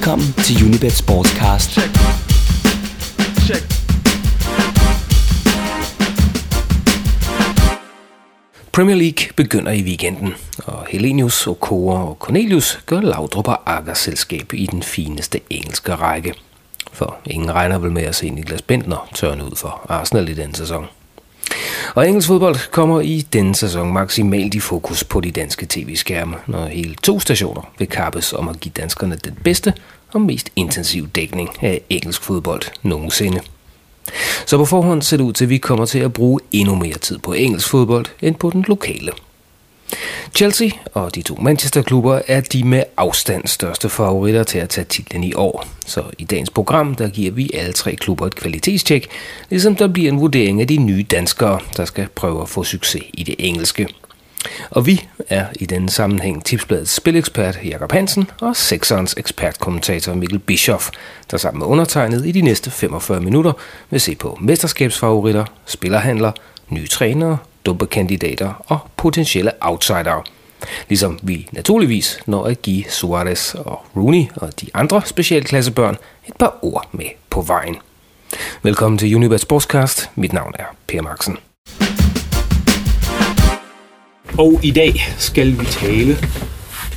Velkommen til Unibet Sportscast. Check. Check. Premier League begynder i weekenden, og Helenius, Okora og Cornelius gør Laudrup og Akker selskab i den fineste engelske række. For ingen regner vel med at se Niklas Bentner tørne ud for Arsenal i den sæson. Og engelsk fodbold kommer i denne sæson maksimalt i fokus på de danske tv-skærme, når hele to stationer vil kappes om at give danskerne den bedste og mest intensiv dækning af engelsk fodbold nogensinde. Så på forhånd ser det ud til, at vi kommer til at bruge endnu mere tid på engelsk fodbold end på den lokale. Chelsea og de to Manchester-klubber er de med afstand største favoritter til at tage titlen i år. Så i dagens program, der giver vi alle tre klubber et kvalitetstjek, ligesom der bliver en vurdering af de nye danskere, der skal prøve at få succes i det engelske. Og vi er i denne sammenhæng tipsbladets spilekspert Jakob Hansen og sekserens ekspertkommentator Mikkel Bischoff, der sammen med undertegnet i de næste 45 minutter vil se på mesterskabsfavoritter, spillerhandler, nye trænere kandidater og potentielle outsider. Ligesom vi naturligvis når at give Suarez og Rooney og de andre specialklassebørn et par ord med på vejen. Velkommen til Unibet Sportscast. Mit navn er Per Marksen. Og i dag skal vi tale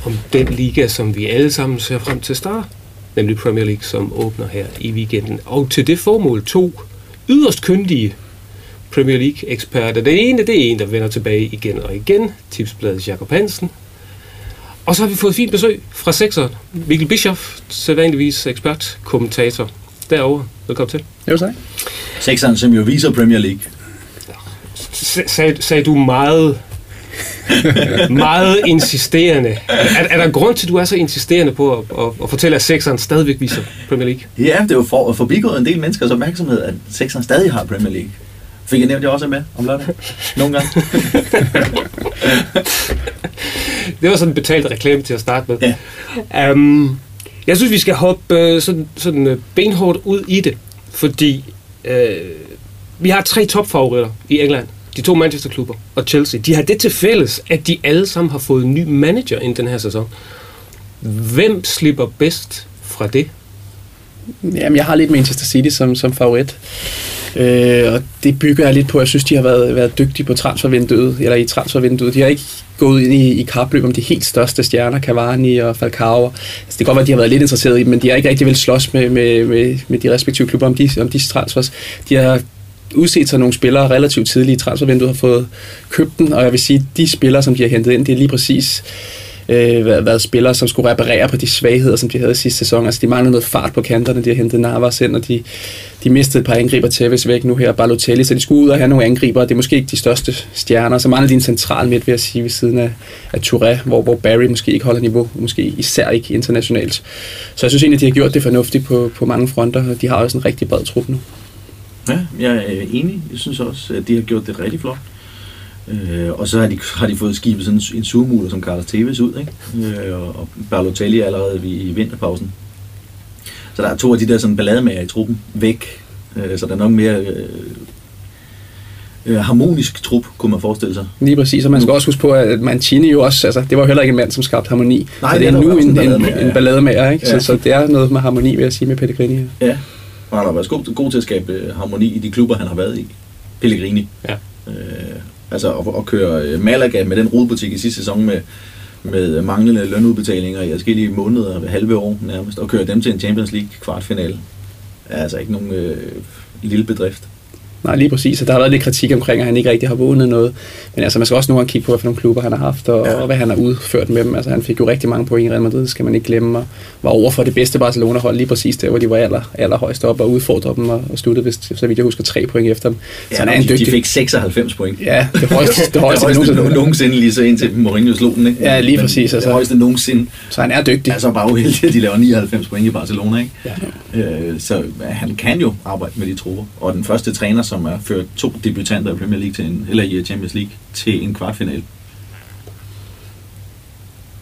om den liga, som vi alle sammen ser frem til at starte, nemlig Premier League, som åbner her i weekenden. Og til det formål to yderst kyndige Premier League-eksperter. Den ene, det er en, der vender tilbage igen og igen. Tipsbladet Jakob Hansen. Og så har vi fået fint besøg fra sekseren. Mikkel Bischoff, sædvanligvis ekspert, kommentator derovre. Velkommen til. Jo, tak. Sekseren, som jo viser Premier League. Sag, sagde du meget meget insisterende. Er, er der grund til, at du er så insisterende på at, at, at fortælle, at sekseren stadigvæk viser Premier League? Ja, det er jo for, forbigået en del menneskers opmærksomhed, at sekseren stadig har Premier League. Fik jeg nævnt, det også er med om lørdag? Nogle gange. det var sådan en betalt reklame til at starte med. Ja. Um, jeg synes, vi skal hoppe uh, sådan, sådan uh, benhårdt ud i det, fordi uh, vi har tre topfavoritter i England. De to Manchester-klubber og Chelsea. De har det til fælles, at de alle sammen har fået en ny manager ind den her sæson. Hvem slipper bedst fra det? Jamen, jeg har lidt Manchester City som, som favorit. Øh, og det bygger jeg lidt på, jeg synes, de har været, været dygtige på transfervinduet, eller i transfervinduet. De har ikke gået ind i, i kapløb om de helt største stjerner, Cavani og Falcao. Altså, det kan godt være, at de har været lidt interesseret i dem, men de har ikke rigtig vel slås med, med, med, med de respektive klubber om de, om de transfers. De har udset sig nogle spillere relativt tidligt i transfervinduet, har fået købt den, og jeg vil sige, at de spillere, som de har hentet ind, det er lige præcis øh, været, spillere, som skulle reparere på de svagheder, som de havde sidste sæson. Altså, de manglede noget fart på kanterne, de har hentet Navas ind, og de, de mistede et par angriber Tevez væk nu her, Balotelli, så de skulle ud og have nogle angriber, det er måske ikke de største stjerner. Så mangler de en central midt, vil jeg sige, ved siden af, af Touré, hvor, hvor Barry måske ikke holder niveau, måske især ikke internationalt. Så jeg synes egentlig, de har gjort det fornuftigt på, på mange fronter, og de har også en rigtig bred trup nu. Ja, jeg er enig. Jeg synes også, at de har gjort det rigtig flot. Øh, og så har de, har de fået skibet sådan en surmuler som Carlos Tevez ud, ikke? Øh, og, Balotelli er allerede i vinterpausen. Så der er to af de der sådan ballademager i truppen væk, øh, så der er nok mere øh, øh, harmonisk trup, kunne man forestille sig. Lige præcis, og man skal også huske på, at Mancini jo også, altså det var heller ikke en mand, som skabte harmoni. Nej, så det er, er nu en, en, en, en ballademager, ikke? Ja. Så, så det er noget med harmoni, vil jeg sige, med Pellegrini. Ja, og han har været god, god til at skabe øh, harmoni i de klubber, han har været i. Pellegrini. Ja. Øh, Altså at, at køre øh, Malaga med den rodebutik i sidste sæson med, med øh, manglende lønudbetalinger i forskellige måneder, halve år nærmest, og køre dem til en Champions League kvartfinale, er altså ikke nogen øh, lille bedrift. Nej, lige præcis. Og der har været lidt kritik omkring, at han ikke rigtig har vundet noget. Men altså, man skal også nogle gange kigge på, hvilke nogle klubber han har haft, og, ja. og hvad han har udført med dem. Altså, han fik jo rigtig mange point i Real Madrid, skal man ikke glemme, og var over for det bedste Barcelona-hold lige præcis der, hvor de var aller, allerhøjst op og udfordrede dem, og, og sluttede, hvis, så vidt jeg husker, tre point efter dem. Ja, så han er en dygtig. De fik 96 point. Ja, det højeste, det højeste, det højeste nogensinde. nogensinde lige så indtil Mourinho slog den, ikke? Ja, lige præcis. Altså, det højeste nogensinde. Så han er dygtig. Altså bare uheldig, at de laver 99 point i Barcelona, ikke? Ja. Øh, så han kan jo arbejde med de trupper. Og den første træner, som er ført to debutanter i Premier League til en, eller i Champions League til en kvartfinal.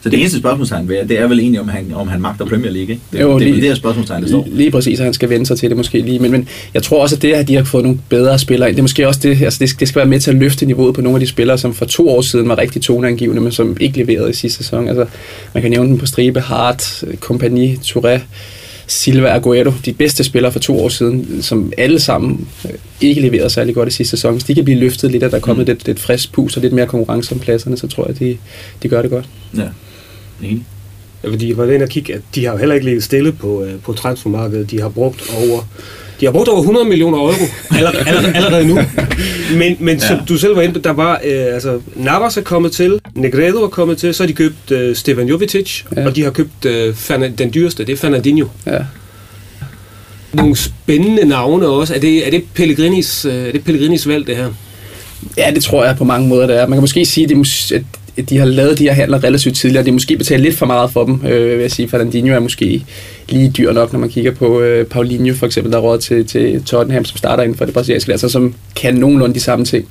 Så det eneste spørgsmålstegn ved, det er vel egentlig, om han, om han magter Premier League, ikke? Det, Jo, det, lige- det, er spørgsmålstegn, der står. Lige præcis, at han skal vende sig til det måske lige. Men, men jeg tror også, at det, at de har fået nogle bedre spillere ind, det er måske også det, altså det, det skal være med til at løfte niveauet på nogle af de spillere, som for to år siden var rigtig toneangivende, men som ikke leverede i sidste sæson. Altså, man kan nævne dem på stribe, Hart, Kompagni, Touré, Silva Aguero, de bedste spillere for to år siden, som alle sammen øh, ikke leverede særlig godt i sidste sæson. Hvis de kan blive løftet lidt, at der er kommet lidt, lidt frisk pus og lidt mere konkurrence om pladserne, så tror jeg, at de, de gør det godt. Ja, enig. Ja, fordi jeg var inde og kigge, at de har jo heller ikke ligget stille på, øh, på transfermarkedet. De har brugt over de har brugt over 100 millioner euro allerede, allerede, allerede nu. Men, men ja. som du selv var inde på, der var, øh, altså, Navas er kommet til, Negredo er kommet til, så har de købt øh, Stevan Jovetic. Ja. og de har købt øh, Fernan- den dyreste, det er Fernandinho. Ja. Nogle spændende navne også. Er det, er det, Pellegrinis, øh, er det Pellegrinis valg, det her? Ja, det tror jeg på mange måder, det er. Man kan måske sige, at de, har lavet de her handler relativt tidligere. De har måske betalt lidt for meget for dem, øh, vil jeg sige. Fernandinho er måske lige dyr nok, når man kigger på øh, Paulinho, for eksempel, der er råd til, til Tottenham, som starter inden for det brasilianske land, så som kan nogenlunde de samme ting.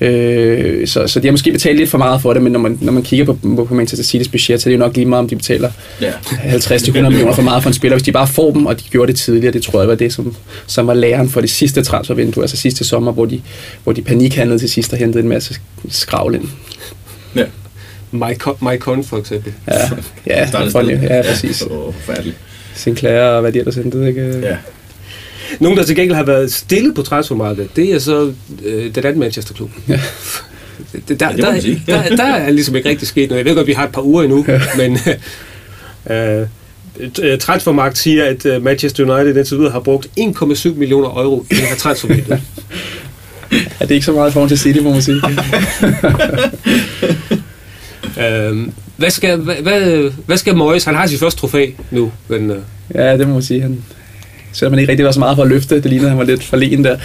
Øh, så, så de har måske betalt lidt for meget for det, men når man, når man kigger på, på, på Manchester City's budget, så er det jo nok lige meget, om de betaler Ja. 50-100 millioner for meget for en spiller, hvis de bare får dem, og de gjorde det tidligere. Det tror jeg var det, som, som var læren for det sidste transfervindue, altså sidste sommer, hvor de, hvor de panikhandlede til sidst og hentede en masse skravl ind. Ja. Maicon for eksempel. Ja, ja, for, ja præcis. Det var forfærdeligt. Sinclair og hvad de ellers hentede, ikke? Ja. Nogen, der til gengæld har været stille på transfermarkedet, det er så øh, den anden Manchester-klub. Ja. Der, Ja, der, sige. der, der er ligesom ikke rigtig sket noget. Jeg ved godt, vi har et par uger endnu, men øh, Transfermarkt siger, at øh, Manchester United indtil videre har brugt 1,7 millioner euro i det her transfervindue. Er det ikke så meget i forhold til City, må man sige? øh, hvad, skal, hvad, hvad, hvad skal Moyes? Han har sit første trofæ nu, men øh, Ja, det må man sige. Han, selvom han ikke rigtig var så meget for at løfte, det lignede, han var lidt forlegen der.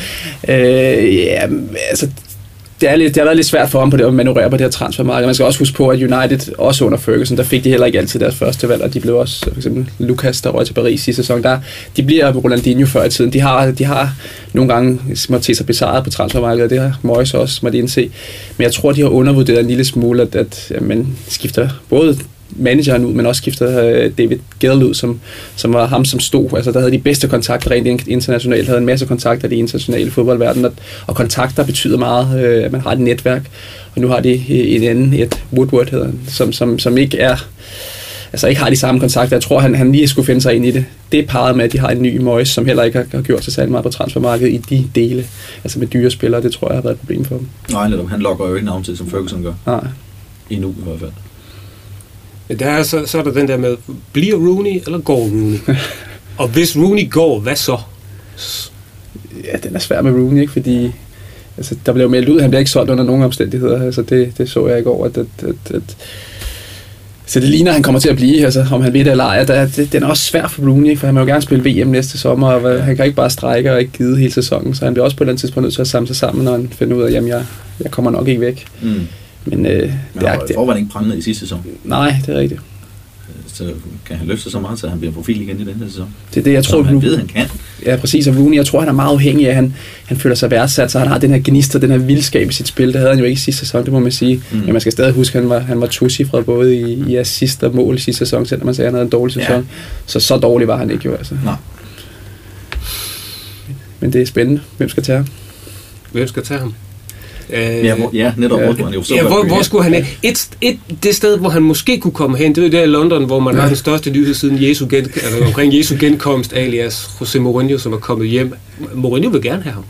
Øh, ja, altså, det, er lidt, det har været lidt svært for ham på det, at manøvrere på det her transfermarked. Man skal også huske på, at United, også under Ferguson, der fik de heller ikke altid deres første valg, og de blev også, for eksempel Lucas, der røg til Paris sidste sæson, der, de bliver Ronaldinho før i tiden. De har, de har nogle gange måtte se sig besejret på transfermarkedet, og det har Moyes også måtte indse. Men jeg tror, de har undervurderet en lille smule, at, at, at man skifter både manageren ud, men også skifter øh, David Gale ud, som, som var ham, som stod. Altså, der havde de bedste kontakter rent internationalt, havde en masse kontakter i det internationale fodboldverden, og, og kontakter betyder meget, øh, at man har et netværk. Og nu har de øh, en anden, et Woodward hedder som, som, som ikke er altså ikke har de samme kontakter. Jeg tror, han, han lige skulle finde sig ind i det. Det er parret med, at de har en ny Moyes, som heller ikke har, har gjort sig særlig meget på transfermarkedet i de dele. Altså med dyre spillere, det tror jeg har været et problem for dem. Nej, netop. Han lokker jo ikke navn til, som Ferguson gør. Nej. Endnu i hvert fald. Men der er, så, så er der den der med, bliver Rooney eller går Rooney? Og hvis Rooney går, hvad så? Ja, den er svær med Rooney, ikke? Fordi altså, der blev meldt ud, at han bliver ikke solgt under nogen omstændigheder. Altså, det, det så jeg i går, at, at, at, at så det ligner, at han kommer til at blive, altså, om han ved det eller ej. Der, det, den er også svær for Rooney, ikke? for han vil jo gerne spille VM næste sommer, og hvad- han kan ikke bare strække og ikke gide hele sæsonen, så han bliver også på et eller andet tidspunkt nødt til at samle sig sammen, når han finder ud af, at jamen, jeg, jeg kommer nok ikke væk. Mm. Men øh, Men det er, var i det, forvejen ikke prangende i sidste sæson. nej, det er rigtigt. Så kan han løfte sig så meget, så han bliver profil igen i den her sæson. Det er det, jeg tror, Som han ved, han kan. Ja, præcis. Og Rooney, jeg tror, han er meget afhængig af, at han, han føler sig værdsat, så han har den her gnist og den her vildskab i sit spil. Det havde han jo ikke i sidste sæson, det må man sige. Mm. Men man skal stadig huske, at han var, han var tocifret både i, i assist og mål i sidste sæson, selvom man sagde, at han havde en dårlig Ja. sæson. Så så dårlig var han ikke jo, altså. Nej. Men det er spændende. Hvem skal tage ham? Hvem skal tage ham? Øh, Ja, hvor, ja netop. Ja. Hvor skulle han jo så Ja, hvor, hvor skulle han hen? Et, et, det sted, hvor han måske kunne komme hen, det er jo der i London, hvor man Ja. har den største nyhed siden Jesu gen, altså omkring Jesu genkomst, alias José Mourinho, som er kommet hjem. Mourinho vil gerne have ham.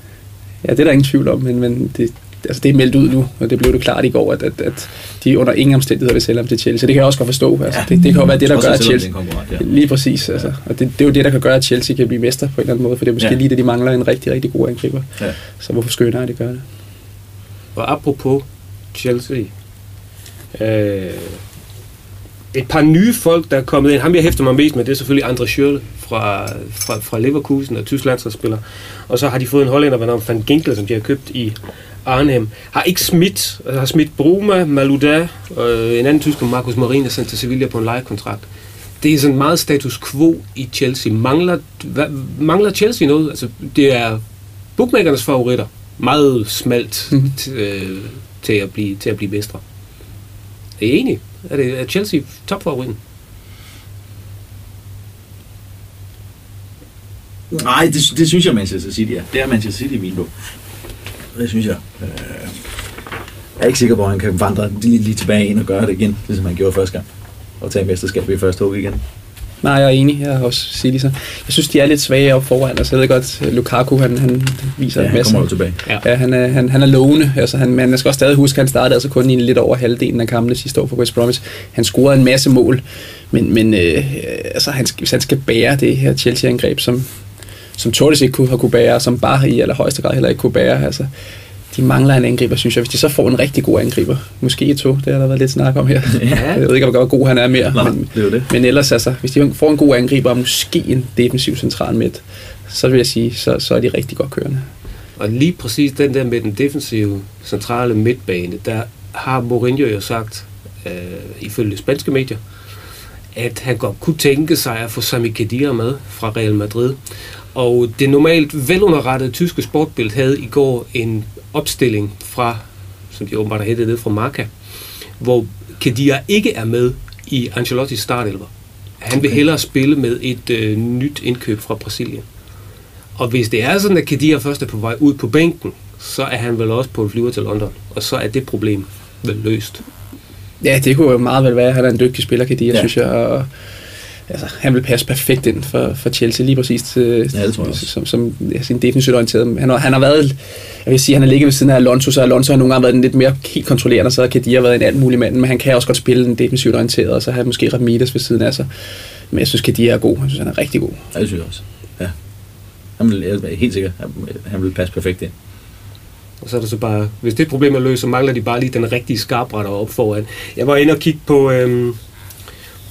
Ja, det er der ingen tvivl om, men, men det, altså det er meldt ud nu, og det blev det klart i går, at, at, at de under ingen omstændigheder vil sælge ham til Chelsea. Det kan jeg også godt forstå. Altså, det, det kan jo være det, der gør, at Chelsea... det ja. Lige præcis. Altså. Og det, det, er jo det, der kan gøre, at Chelsea kan blive mester på en eller anden måde, for det er måske Ja. ja. lige det, de mangler en rigtig, rigtig god angriber. Ja. Så hvorfor skulle United gøre det? Og apropos Chelsea. Øh, et par nye folk, der er kommet ind. Ham, jeg hæfter mig mest med, det er selvfølgelig André Schürrle fra, fra, fra Leverkusen og Tysklands spiller. Og så har de fået en hollænder ved navn Van Ginkel, som de har købt i Arnhem. Har ikke smidt, har smidt Bruma, Maluda og en anden tysker, Markus Marin, er sendt til Sevilla på en lejekontrakt. Det er sådan meget status quo i Chelsea. Mangler, hvad, mangler Chelsea noget? Altså, det er bookmakernes favoritter. Meget smalt Mhm. t- øh, til, at blive, til at blive mestre. Er I enige? Er det er Chelsea topfavoritten? Nej, det, det synes jeg Manchester City er. Det er Manchester City bog. Det synes jeg. Øh, jeg er ikke sikker på, at han kan vandre lige, lige tilbage ind og gøre det igen, ligesom han gjorde første gang. Og tage mesterskabet i første hug igen. Nej, jeg er enig. Jeg har også City så. Jeg synes, de er lidt svage op foran. Altså, jeg ved godt, Lukaku, han, han viser Ja, en han masse. kommer jo tilbage. Ja. Ja, han er, han, han er lovende. Altså, han, jeg skal også stadig huske, at han startede altså kun i lidt over halvdelen af kampene sidste år for West Bromwich. Han scorede en masse mål, men, men øh, altså, han, skal- hvis han skal bære det her Chelsea-angreb, som, som Torres ikke kunne have kunne bære, som bare i allerhøjeste grad heller ikke kunne bære, altså, de mangler en angriber, synes jeg. Hvis de så får en rigtig god angriber, måske to, det har der været lidt snak om her. Ja. Jeg ved ikke, hvor god han er mere, Nej, men, det er jo det. men ellers, altså, hvis de får en god angriber, og måske en defensiv central midt, så vil jeg sige, så, så er de rigtig godt kørende. Og lige præcis den der med den defensive centrale midtbane, der har Mourinho jo sagt, øh, ifølge spanske medier, at han godt kunne tænke sig at få Sami Khedira med fra Real Madrid. Og det normalt velunderrettede tyske sportbild havde i går en opstilling fra, som de åbenbart har hættet ned fra Marca, hvor Khedira ikke er med i Ancelottis startelver. Han vil Okay. hellere spille med et øh, nyt indkøb fra Brasilien. Og hvis det er sådan, at Kadir først er på vej ud på bænken, så er han vel også på en flyver til London. Og så er det problem vel løst. Ja, det kunne jo meget vel være, at han er en dygtig spiller, Kadir, Ja. ja. synes jeg. Og, altså, han vil passe perfekt ind for, for Chelsea, lige præcis til, Ja, det tror jeg som, som ja, sin defensivt orienteret. Han, har- han har været, jeg vil sige, han har ligget ved siden af Alonso, så Alonso har nogle gange været den lidt mere helt kontrollerende, så har Kadir været en alt mulig mand, men han kan også godt spille en defensivt orienteret, og så har han måske Ramirez ved siden af sig. Men jeg synes, Kadir er god. Jeg synes, han er rigtig god. Ja, det synes jeg også. Ja. Han vil, jeg er helt sikker, han, han vil passe perfekt ind. Og så er det så bare, hvis det problem er løst, så mangler de bare lige den rigtige skarpretter op foran. Jeg var inde og kigge på, øhm,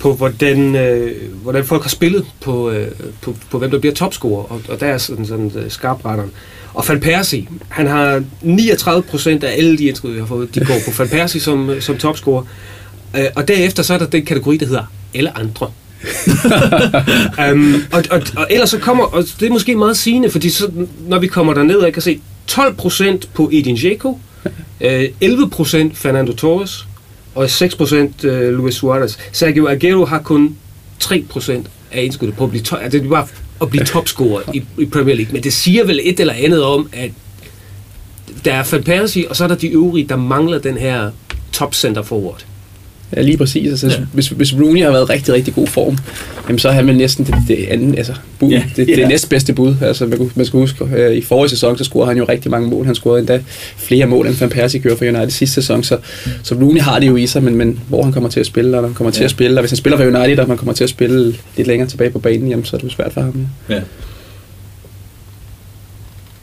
på hvordan, øh, hvordan folk har spillet på, øh, på, på, hvem der bliver topscorer, og, og der er sådan, sådan øh, skarpretteren. Og Van Persie, han har 39 procent af alle de indskud, vi har fået, de går på Van Persie som, øh, som topscorer. Øh, og derefter så er der den kategori, der hedder alle andre. um, og, og, og ellers så kommer, og det er måske meget sigende, fordi så, når vi kommer derned, jeg kan se 12% på Edin Dzeko, øh, 11% Fernando Torres, og 6% øh, Luis Suarez. Sergio Aguero har kun 3% af indskuddet på at blive, to- altså det er bare at blive topscorer i, i Premier League. Men det siger vel et eller andet om, at der er Van Persie, og så er der de øvrige, der mangler den her top center forward. Ja, lige præcis. Altså, Ja. hvis, hvis Rooney har været rigtig, rigtig god form, jamen, så er han vel næsten det, det andet, altså bud, Ja, det, det ja. næstbedste bud. Altså, man, man skal huske, øh, i forrige sæson, så scorede han jo rigtig mange mål. Han scorede endda flere mål, end Van Persie gjorde for United sidste sæson. Så, så Rooney har det jo i sig, men, men hvor han kommer til at spille, og når han kommer til Ja. at spille, og hvis han spiller for United, og man kommer til at spille lidt længere tilbage på banen, jamen, så er det jo svært for ham. Ja. Ja.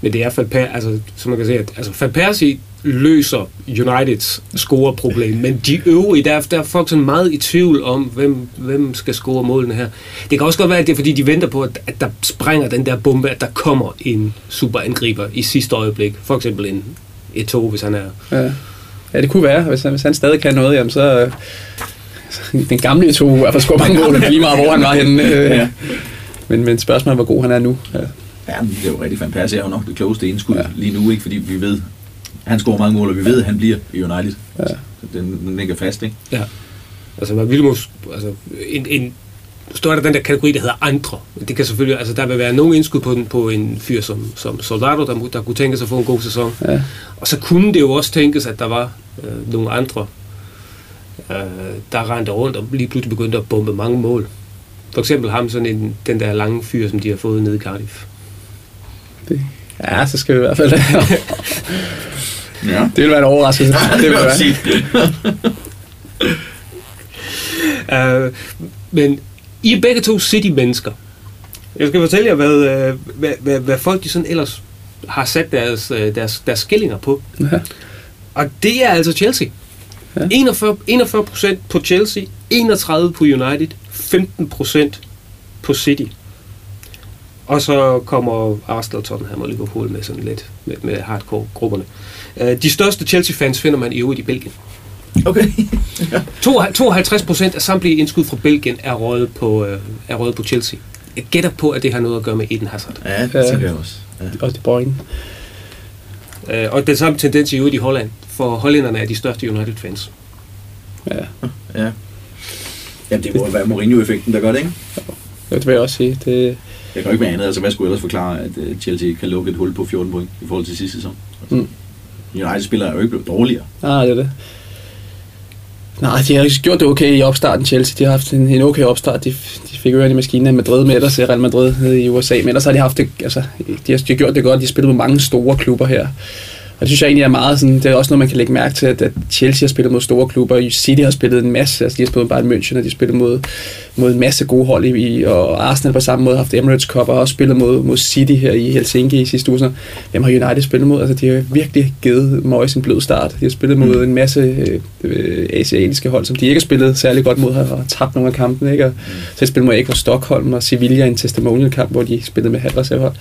Men det er Van altså, som man kan se, at altså, Van Persie løser Uniteds scoreproblem, men de øvrige, der er, der er folk sådan meget i tvivl om, hvem, hvem skal score målene her. Det kan også godt være, at det er fordi, de venter på, at, at der springer den der bombe, at der kommer en superangriber i sidste øjeblik. For eksempel en Eto'o, hvis han er... Ja. ja, det kunne være. Hvis han, hvis han stadig kan noget, jamen, så... øh, Den gamle to i hvert fald score mange mål, lige meget hvor han var henne. Øh, Ja. Men, men spørgsmålet er, hvor god han er nu. Ja. Men det er jo rigtig Van Persie er jo nok det klogeste indskud ja. Lige nu, ikke? fordi vi ved, han scorer mange mål, og vi ved, at han bliver i United. Ja. Så den, den ligger fast, ikke? Ja. Altså, man ville mås, altså, en, en, står der den der kategori, der hedder andre. Det kan selvfølgelig, altså der vil være nogen indskud på, den, på en fyr som, som Soldado, der, må- der kunne tænke sig at få en god sæson. Ja. Og så kunne det jo også tænkes, at der var øh, nogle andre, øh, der rendte rundt og lige pludselig begyndte at bombe mange mål. For eksempel ham sådan en, den der lange fyr, som de har fået nede i Cardiff. Det, ja, så skal vi i hvert fald... Ja. det vil være en overraskelse. det vil være. Uh, men I er begge to city-mennesker. Jeg skal fortælle jer, hvad, øh, hvad, hvad, hvad folk de sådan ellers har sat deres, øh, deres, deres skillinger på. Ja. Og det er altså Chelsea. Ja. 41, 41 procent på Chelsea, 31 på United, 15 procent på City. Og så kommer Arsenal, Tottenham og Liverpool med sådan lidt med, med hardcore-grupperne. Uh, de største Chelsea-fans finder man i øvrigt i Belgien. Okay. 52 procent af samtlige indskud fra Belgien er røget på, øh, er røget på Chelsea. Jeg gætter på, at det har noget at gøre med Eden Hazard. Ja, det Ja. tænker jeg også. Ja. Og det Bruyne. Øh, og den samme tendens i øvrigt i Holland. For hollænderne er de største United-fans. Ja. Ja. Ja, det må være Mourinho-effekten, der gør det, ikke? Ja, det vil jeg også sige. Det, Jeg kan ikke være andet. Altså, hvad skulle ellers forklare, at øh, Chelsea kan lukke et hul på 14 point i forhold til sidste sæson? Altså, Mm. United spiller er jo ikke blevet dårligere. nej, det er det. Nej, de har gjort det okay i opstarten, Chelsea. De har haft en, en okay opstart. De, de fik jo en i maskinen af Madrid med ellers, Real Madrid nede i USA. Men ellers har de haft det, altså, de har, de har gjort det godt. De har spillet med mange store klubber her. Og det synes jeg egentlig er meget sådan, det er også noget, man kan lægge mærke til, at, at Chelsea har spillet mod store klubber, City har spillet en masse, altså de har spillet Bayern München, og de har spillet mod, mod en masse gode hold i, og Arsenal på samme måde har haft Emirates Cup, og også spillet mod, mod City her i Helsinki i sidste uge. Så hvem har United spillet mod? Altså de har virkelig givet Moyes en blød start. De har spillet mod Mm. en masse øh, øh, asiatiske hold, som de ikke har spillet særlig godt mod, og tabt nogle af kampene. Ikke? Og, så har de spillet mod ikke Stockholm og Sevilla i en testimonial-kamp, hvor de spillede med halvreserver.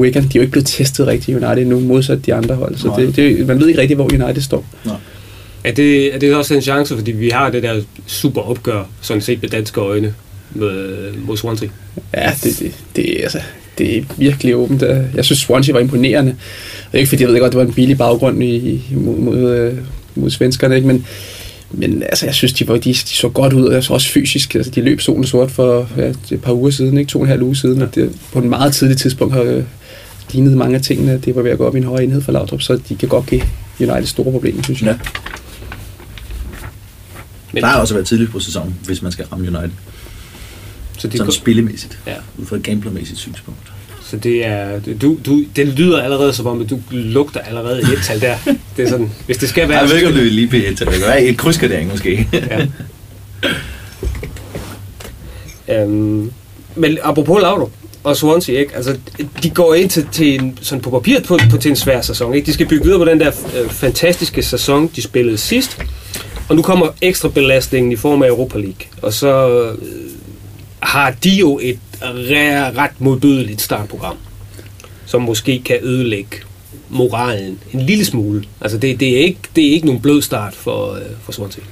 Wigan, de er jo ikke blevet testet rigtigt i United nu, modsat de andre hold. Så Nej. det, det, man ved ikke rigtigt, hvor United står. Er det, er det også en chance, fordi vi har det der super opgør, sådan set med danske øjne, med, mod Swansea? Ja, det, det, det, altså, det er virkelig åbent. Jeg synes, Swansea var imponerende. Er ikke, fordi jeg ved godt, det var en billig baggrund i, mod, mod, øh, mod svenskerne, ikke? men men altså, jeg synes, de, var, de, de så godt ud, altså også fysisk. Altså, de løb solen sort for ja, et par uger siden, ikke? to og en halv uge siden, og det, på en meget tidlig tidspunkt har øh, lignet mange af tingene. Det var ved at gå op i en højere enhed for Laudrup, så de kan godt give United store problemer, synes jeg. Ja. Men, har også været tidligt på sæsonen, hvis man skal ramme United. så, det, Sådan spillemæssigt. ja, Ud fra et gamblermæssigt synspunkt. så det er, du, du, det lyder allerede som om, at du lugter allerede et tal der. Det er sådan, hvis det skal være... Jeg ved ikke, om er lige p 1 Det kan være et krydsgradering måske. Ja. øhm, men apropos Laudrup og Swansea, ikke? Altså, de går ind til, til en, sådan på papiret på, på, til en svær sæson. Ikke? De skal bygge videre på den der øh, fantastiske sæson, de spillede sidst. Og nu kommer ekstra belastningen i form af Europa League. Og så øh, har de jo et ret modbydeligt startprogram, som måske kan ødelægge moralen en lille smule. Altså, det, det, er, ikke, det er ikke nogen blød start for, øh, for Swansea.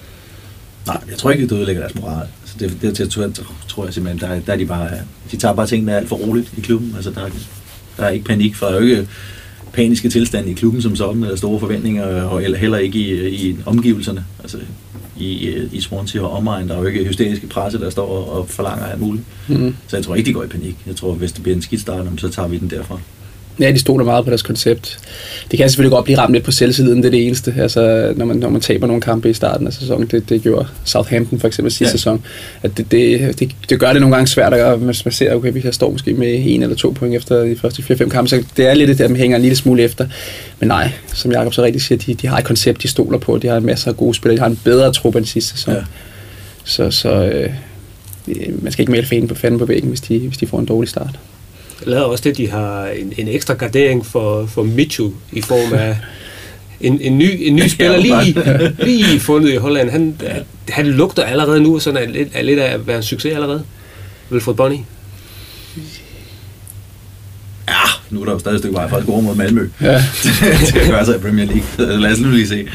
Nej, jeg tror ikke, det ødelægger deres moral. Altså, det, det, det, tror, jeg, tror jeg simpelthen, der, der er de bare, de tager bare tingene alt for roligt i klubben. Altså, der, er- der er ikke panik, for der er jo ikke paniske tilstande i klubben som sådan, eller store forventninger, og eller heller ikke i, i omgivelserne. Altså, i, i Swansea og omegn, der er jo ikke hysteriske presse, der står og, og forlanger alt muligt. Mm. Så jeg tror ikke, de går i panik. Jeg tror, hvis det bliver en skidt start, så tager vi den derfra. Ja, de stoler meget på deres koncept. Det kan selvfølgelig godt blive ramt lidt på selvtilliden, det er det eneste. Altså, når man, når man taber nogle kampe i starten af sæsonen, det, det gjorde Southampton for eksempel sidste Ja. sæson, at det, det, det, det, gør det nogle gange svært at gøre, hvis man ser, okay, vi står måske med en eller to point efter de første 4-5 kampe, så det er lidt det, der man hænger en lille smule efter. Men nej, som Jacob så rigtig siger, de, de har et koncept, de stoler på, de har masser af gode spillere, de har en bedre trup end sidste sæson. Ja. Så, så øh, man skal ikke male fanen på fanden på væggen, hvis de, hvis de får en dårlig start. Lavet også det, de har en, en ekstra gardering for, for Mitchell i form af en, en ny, en ny spiller lige, lige fundet i Holland. Han, han lugter allerede nu sådan er lidt, er lidt af at være en succes allerede. Wilfred Bonny. Ja, nu er der jo stadig et stykke vej fra at score mod Malmø. Ja. det kan gøre sig i Premier League. Lad os nu lige se.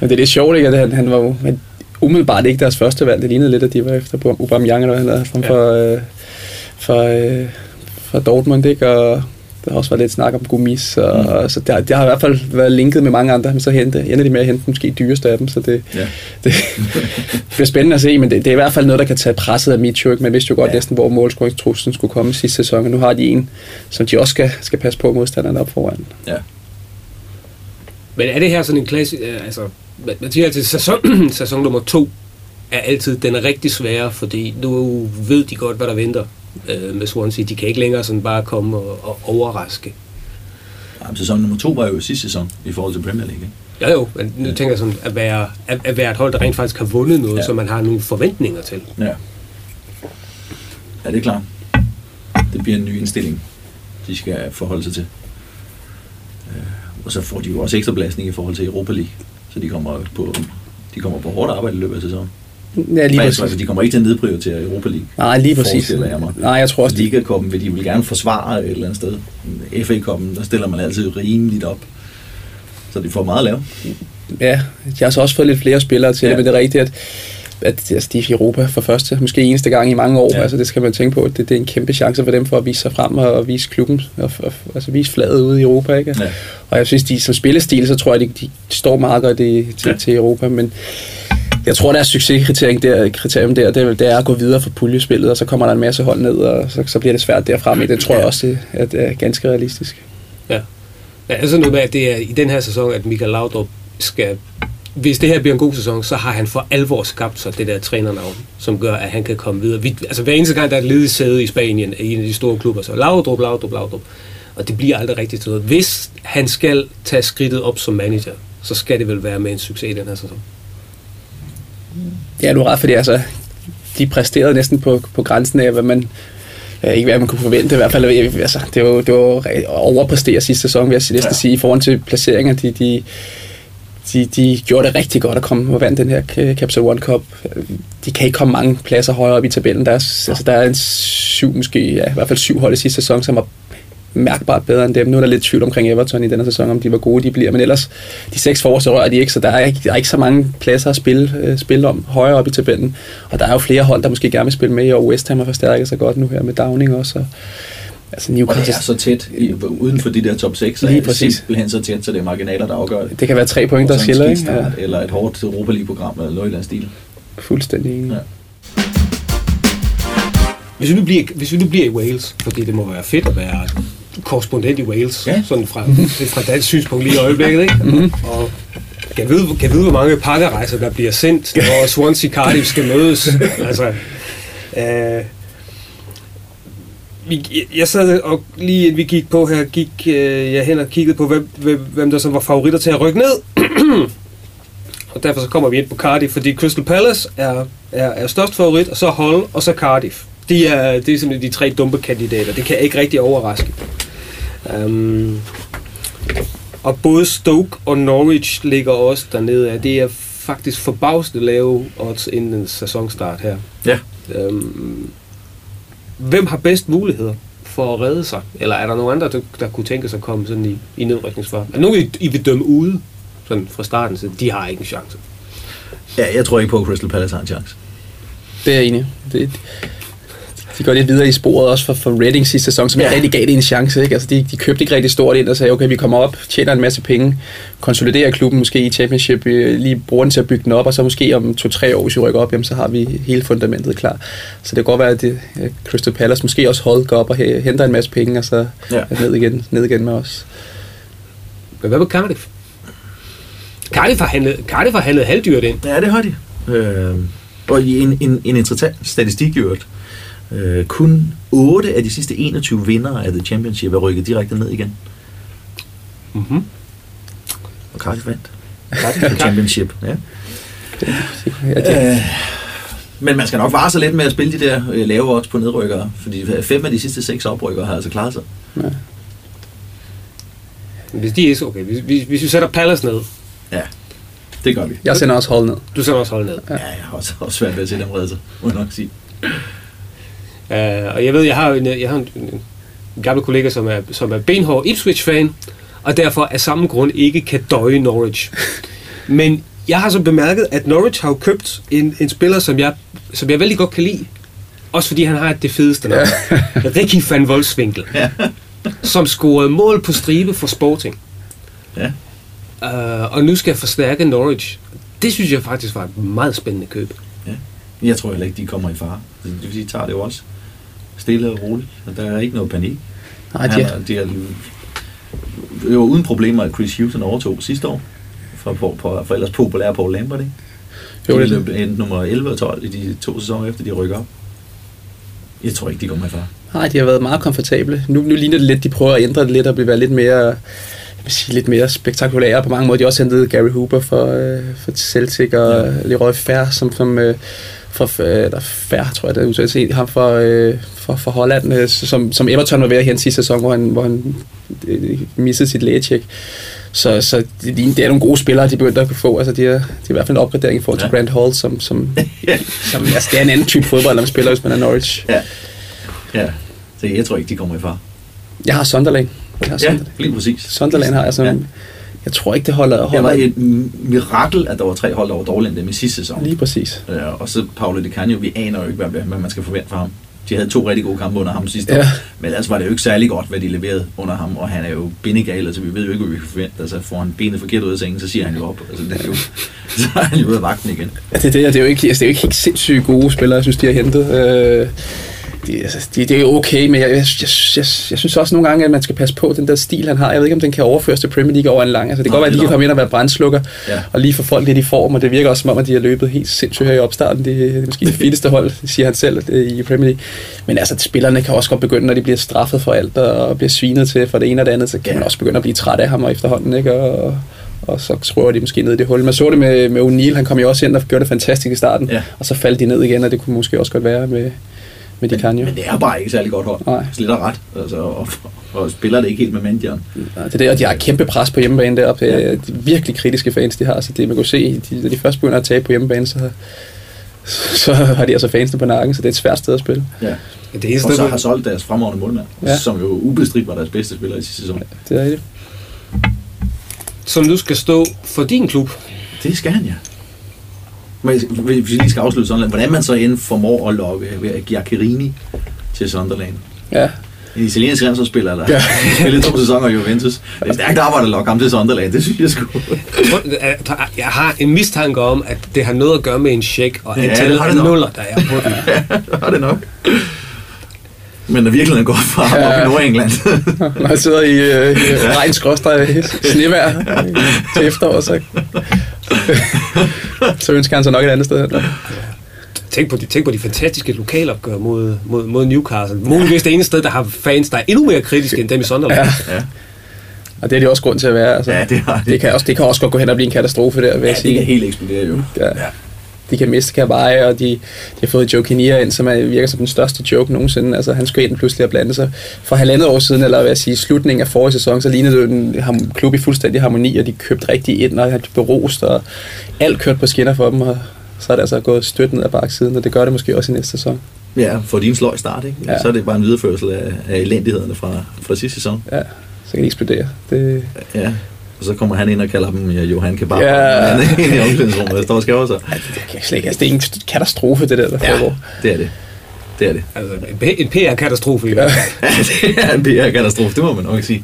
Men det er lidt sjovt, ikke? At han, han var jo han, umiddelbart ikke deres første valg. Det lignede lidt, at de var efter på Aubameyang, eller hvad han lavede, frem for, øh, for, øh, for Dortmund, ikke? Og der har også været lidt snak om Gomis, og, Mm. så det har, det har i hvert fald været linket med mange andre, men så hente, ender de med at hente måske dyreste af dem, så det, Ja. det, det bliver spændende at se, men det, det er i hvert fald noget, der kan tage presset af Mitchell. ikke? Man vidste jo godt Ja. næsten, hvor målscoringstruslen skulle komme sidste sæson, og nu har de en, som de også skal, skal passe på modstanderne op foran. Ja. Men er det her sådan en klasse... Øh, altså, man siger altid, sæson, sæson nummer to er altid den rigtig svære, fordi nu ved de godt, hvad der venter øh, med Swansea. De kan ikke længere sådan bare komme og, og overraske. Jamen, sæson nummer to var jo sidste sæson i forhold til Premier League. Ikke? Ja jo, men nu tænker jeg sådan, at være, at, at være et hold, der rent faktisk har vundet noget, Ja. ja. som man har nogle forventninger til. Ja. Ja, det er klart. Det bliver en ny indstilling, de skal forholde sig til. Øh, Og så får de jo også ekstra belastning i forhold til Europa League. Så de kommer på, de kommer på hårdt arbejde i løbet af sæsonen. Ja, lige præcis. de kommer ikke til at nedprioritere Europa League. Nej, lige præcis. jeg mig. Nej, jeg tror også, Liga-koppen vil de vil gerne forsvare et eller andet sted. FA-koppen, der stiller man altid rimeligt op. Så de får meget at lave. ja, de har så også fået lidt flere spillere til Ja. det, men det er rigtigt, at, at altså, de er i Europa for første, måske eneste gang i mange år. Ja. Altså, det skal man tænke på. Det, det er en kæmpe chance for dem for at vise sig frem og, og vise klubben, og, og, altså vise fladet ude i Europa. Ikke? Ja. Og jeg synes, de som spillestil, så tror jeg, de, de står meget godt i, til, ja. til Europa, men Jeg tror, deres succeskriterium der, kriterium der det, det er at gå videre for puljespillet, og så kommer der en masse hold ned, og så, så bliver det svært derfra. Men det tror jeg også, det er, det er ganske realistisk. Ja. ja altså noget med, at det er i den her sæson, at Michael Laudrup skal... Hvis det her bliver en god sæson, så har han for alvor skabt sig det der trænernavn, som gør, at han kan komme videre. Vi, altså hver eneste gang, der er et ledigt sæde i Spanien, i en af de store klubber, så Laudrup, Laudrup, Laudrup. Og det bliver aldrig rigtigt til noget. Hvis han skal tage skridtet op som manager, så skal det vel være med en succes i den her sæson. Ja, du er ret, fordi altså, de præsterede næsten på, på grænsen af, hvad man, ja, ikke hvad man kunne forvente, i hvert fald, altså, det var, det var overpræstere sidste sæson, vil jeg næsten ja. sige, i forhold til placeringer, de, de, de, de gjorde det rigtig godt at komme og vandt den her Capsule One Cup. De kan ikke komme mange pladser højere op i tabellen. Der er, altså, der er en syv, måske, ja, i hvert fald syv hold i sidste sæson, som var mærkbart bedre end dem. Nu er der lidt tvivl omkring Everton i denne sæson, om de var gode, de bliver. Men ellers, de seks forreste rører de ikke, så der er ikke, der er ikke så mange pladser at spille, øh, spille om højere op i tabellen. Og der er jo flere hold, der måske gerne vil spille med i år. West Ham har forstærket sig godt nu her med Downing også. Og, Altså Newcastle. Og det er så tæt i, uden for de der top 6, så Lige er det simpelthen så tæt, så det er marginaler, der afgør det. Det kan være tre point, der skiller, ikke? Ja. Eller et hårdt Europa League-program, eller noget i den stil. Fuldstændig Ja. Hvis vi, nu bliver, hvis vi nu bliver i Wales, fordi det må være fedt at være korrespondent i Wales, ja. sådan fra, fra dansk synspunkt lige i øjeblikket, ikke? Mm-hmm. Og kan vide, kan vide, hvor mange pakkerejser, der bliver sendt, når Swansea Cardiff skal mødes. altså, øh, vi, jeg sad og lige vi gik på her, gik øh, jeg hen og kiggede på, hvem, hvem, hvem der så var favoritter til at rykke ned. og derfor så kommer vi ind på Cardiff, fordi Crystal Palace er, er, er størst favorit, og så Hull, og så Cardiff. De er, det er simpelthen de tre dumpe kandidater. Det kan ikke rigtig overraske. Um, og både Stoke og Norwich ligger også dernede. Det er faktisk forbavsende lave odds inden en sæsonstart her. Ja. Um, hvem har bedst muligheder for at redde sig? Eller er der nogen andre, der, der kunne tænke sig at komme sådan i, i nedrykningsfart? Er nogen, I, I vil dømme ude sådan fra starten, så de har ikke en chance? Ja, jeg tror ikke på, at Crystal Palace har en chance. Det er jeg enig. Det, de går lidt videre i sporet også for, for Reading sidste sæson, som ja. rigtig gav det en chance. Ikke? Altså, de, de købte ikke rigtig stort ind og sagde, okay, vi kommer op, tjener en masse penge, konsoliderer klubben måske i championship, lige bruger den til at bygge den op, og så måske om to-tre år, hvis vi rykker op, jamen, så har vi hele fundamentet klar. Så det kan godt være, at det, Crystal Palace måske også hold går op og henter en masse penge, og så ja. ned, igen, ned igen med os. Hvad med Cardiff? Cardiff har handlet, Cardiff har handlet halvdyrt ind. Ja, det har de. Øh, og en, en, en interessant statistik i øvrigt. Øh, kun 8 af de sidste 21 vinder af The Championship er rykket direkte ned igen. Mm-hmm. Og Cardiff vandt. Cardiff The Championship, ja. Øh, men man skal nok vare sig lidt med at spille de der øh, lave odds på nedrykkere, fordi fem af de sidste seks oprykkere har altså klaret sig. Ja. Hvis de er okay, hvis, hvis, hvis vi sætter Palace ned. Ja, det gør vi. Jeg sender også hold ned. Du sender også hold ned. Ja, jeg har også, også svært ved at se dem redde sig, må jeg nok sige. Uh, og jeg ved, jeg har en, jeg har en, en gammel kollega, som er, som er benhård Ipswich-fan, og derfor af samme grund ikke kan døje Norwich. Men jeg har så bemærket, at Norwich har jo købt en, en spiller, som jeg, som jeg vældig godt kan lide. Også fordi han har det fedeste navn. Ja. Ricky van Wolfswinkel. Ja. som scorede mål på stribe for Sporting. Ja. Uh, og nu skal jeg forstærke Norwich. Det synes jeg faktisk var et meget spændende køb. Ja. Jeg tror heller ikke, de kommer i fare. De tager det jo også stille og roligt, og der er ikke noget panik. Nej, de er, de er jo uden problemer, at Chris Houston overtog sidste år, for, for, for, for ellers populære Paul Lambert, ikke? Jo, det er det. nummer 11 og 12 i de to sæsoner efter, de rykker op. Jeg tror ikke, de kommer far. Nej, de har været meget komfortable. Nu, nu ligner det lidt, de prøver at ændre det lidt og blive lidt mere vil sige, lidt mere spektakulære på mange måder. De har også hentet Gary Hooper for, øh, for Celtic og ja. Leroy Fair, som, som øh, for, øh, der færre, tror jeg, der er set ham for, øh, for, for Holland, øh, som, som Everton var ved at hente sidste sæson, hvor han, hvor han øh, missede sit lægetjek. Så, så det, det er nogle gode spillere, de begyndte at få. Altså, de er, de er i hvert fald en opgradering i forhold til ja. Hall, som, som, som altså, det er en anden type fodbold, når man spiller, hvis man er Norwich. Ja, ja. Så jeg tror ikke, de kommer i far. Jeg har Sunderland. Jeg har Sunderland. Ja, lige præcis. Sunderland har altså... Ja. Jeg tror ikke, det holder... holder. Det var et mirakel, at der var tre hold, der var dårligere end dem i sidste sæson. Lige præcis. Ja, og så Paolo Di Canio, vi aner jo ikke, hvad, hvad man skal forvente fra ham. de havde to rigtig gode kampe under ham sidste ja. år. Men ellers var det jo ikke særlig godt, hvad de leverede under ham, og han er jo bindegal, altså vi ved jo ikke, hvad vi kan forvente. Altså får han benet forkert ud af sengen, så siger han jo op. Altså, det er jo, så er han jo ude af vagten igen. Ja, det, det, det, er jo ikke, altså, det er jo ikke helt sindssygt gode spillere, jeg synes, de har hentet. Øh, det, altså, det, det er okay, men jeg, jeg, jeg, jeg, jeg synes også nogle gange, at man skal passe på den der stil, han har. Jeg ved ikke, om den kan overføres til Premier League over en lang. Altså, det kan godt være, at de kan komme ind og være brændslukker, ja. og lige få folk lidt i form, og det virker også som om, at de har løbet helt sindssygt her i opstarten. Det er måske det fedeste hold, siger han selv, øh, i Premier League. Men altså, spillerne kan også godt begynde, når de bliver straffet for alt, og bliver svinet til for det ene og det andet, så kan man også begynde at blive træt af ham og efterhånden, ikke? Og, og så skruer de måske ned i det hul. Man så det med, med O'Neill, han kom jo også ind og gjorde det fantastisk i starten, ja. og så faldt de ned igen, og det kunne måske også godt være med, med de kan jo. Men det er bare ikke særlig godt hold. Nej. Slet og ret. Altså, og, og, spiller det ikke helt med manageren. Ja, det er det, og de har kæmpe pres på hjemmebane deroppe. Det er de virkelig kritiske fans, de har. Så det, man kan se, de, når de først begynder at tabe på hjemmebane, så, så har de altså fansene på nakken, så det er et svært sted at spille. Ja. Det eneste, og så har solgt deres fremragende målmand, ja. som jo ubestridt var deres bedste spiller i sidste sæson. Ja, det er det. Som nu skal stå for din klub. Det skal han, ja. Hvis vi lige skal afslutte sådan, hvordan man så end formår at lokke Giaccherini til Sunderland. Ja. En italiensk landsholdsspiller, der ja. spillet to sæsoner i Juventus. Det er stærkt arbejde at lokke ham til Sunderland, det synes jeg sgu. Jeg har en mistanke om, at det har noget at gøre med en check og antallet ja, af nuller, der er på den. ja, har det nok. Men der virkelig er godt for ham ja. op i Nordengland. Når han sidder i, øh, i regn skråstrej snevær til efterår, så, så ønsker han sig nok et andet sted. Eller? Tænk på, de, tænk på de fantastiske lokalopgør mod, mod, mod Newcastle. Muligvis det eneste sted, der har fans, der er endnu mere kritiske end dem i Sunderland. Ja. ja. Og det er de også grund til at være. Altså, ja, det, har det. det, kan også, det kan også godt gå hen og blive en katastrofe der, vil ja, jeg sige. det kan helt eksplodere jo. Ja. ja de kan miste Kabay, og de, de har fået Joe Kinnear ind, som er, virker som den største joke nogensinde. Altså, han skulle ind pludselig at blande sig. For halvandet år siden, eller hvad jeg sige, slutningen af forrige sæson, så lignede det en klub i fuldstændig harmoni, og de købte rigtig ind, og har berost, og alt kørt på skinner for dem, og så er det altså gået støt ned ad baksiden, og det gør det måske også i næste sæson. Ja, for din sløj start, ikke? Ja. så er det bare en videreførsel af, af elendighederne fra, fra sidste sæson. Ja, så kan de eksplodere. Det... Ja, og så kommer han ind og kalder dem ja, Johan Kebab. Ja. Han er ind i omklædningsrummet og står og skæver sig. Ja, det, kan slet ikke. Altså, det er en katastrofe, det der, der ja, foregår. det er det. Det er det. Altså, en PR-katastrofe i hvert fald. ja, det er en PR-katastrofe, det må man nok sige.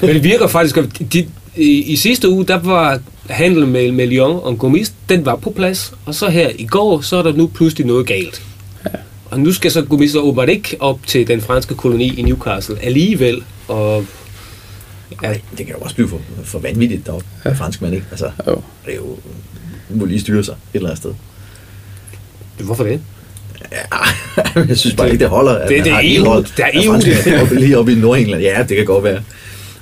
Men det virker faktisk, at de, i, i sidste uge, der var handlen med, med Lyon og Gomis, den var på plads. Og så her i går, så er der nu pludselig noget galt. Ja. Og nu skal så Gomis åbenbart ikke op til den franske koloni i Newcastle alligevel. Og Ja. Det kan jo også blive for, for vanvittigt deroppe, ja. fransk mand, ikke? Altså, jo. det er jo, må lige styre sig et eller andet sted. Hvorfor det? Ja, jeg synes bare ikke, det holder. Det, det er EU. Hold, der er EU. Det. Oppe, lige oppe i Nordengland. Ja, det kan godt være.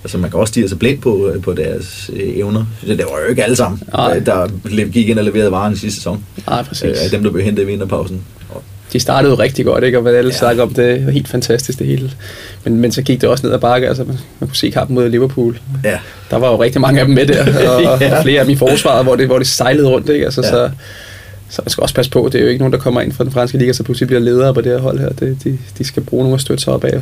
Altså, man kan også stige sig blind på, på deres øh, evner. Det, det var jo ikke alle sammen, der, der gik ind og leverede varen i sidste sæson. Nej, præcis. Øh, dem, der blev hentet i vinterpausen de startede jo rigtig godt, ikke? og hvad alle ja. snakker om, det var helt fantastisk det hele. Men, men så gik det også ned ad bakke, altså man, man kunne se kampen mod Liverpool. Ja. Der var jo rigtig mange af dem med der, og, ja. og flere af dem i forsvaret, hvor det, hvor det sejlede rundt. Ikke? Altså, ja. så, så man skal også passe på, det er jo ikke nogen, der kommer ind fra den franske liga, så pludselig bliver ledere på det her hold her. Det, de, de skal bruge nogle at støtte sig op af.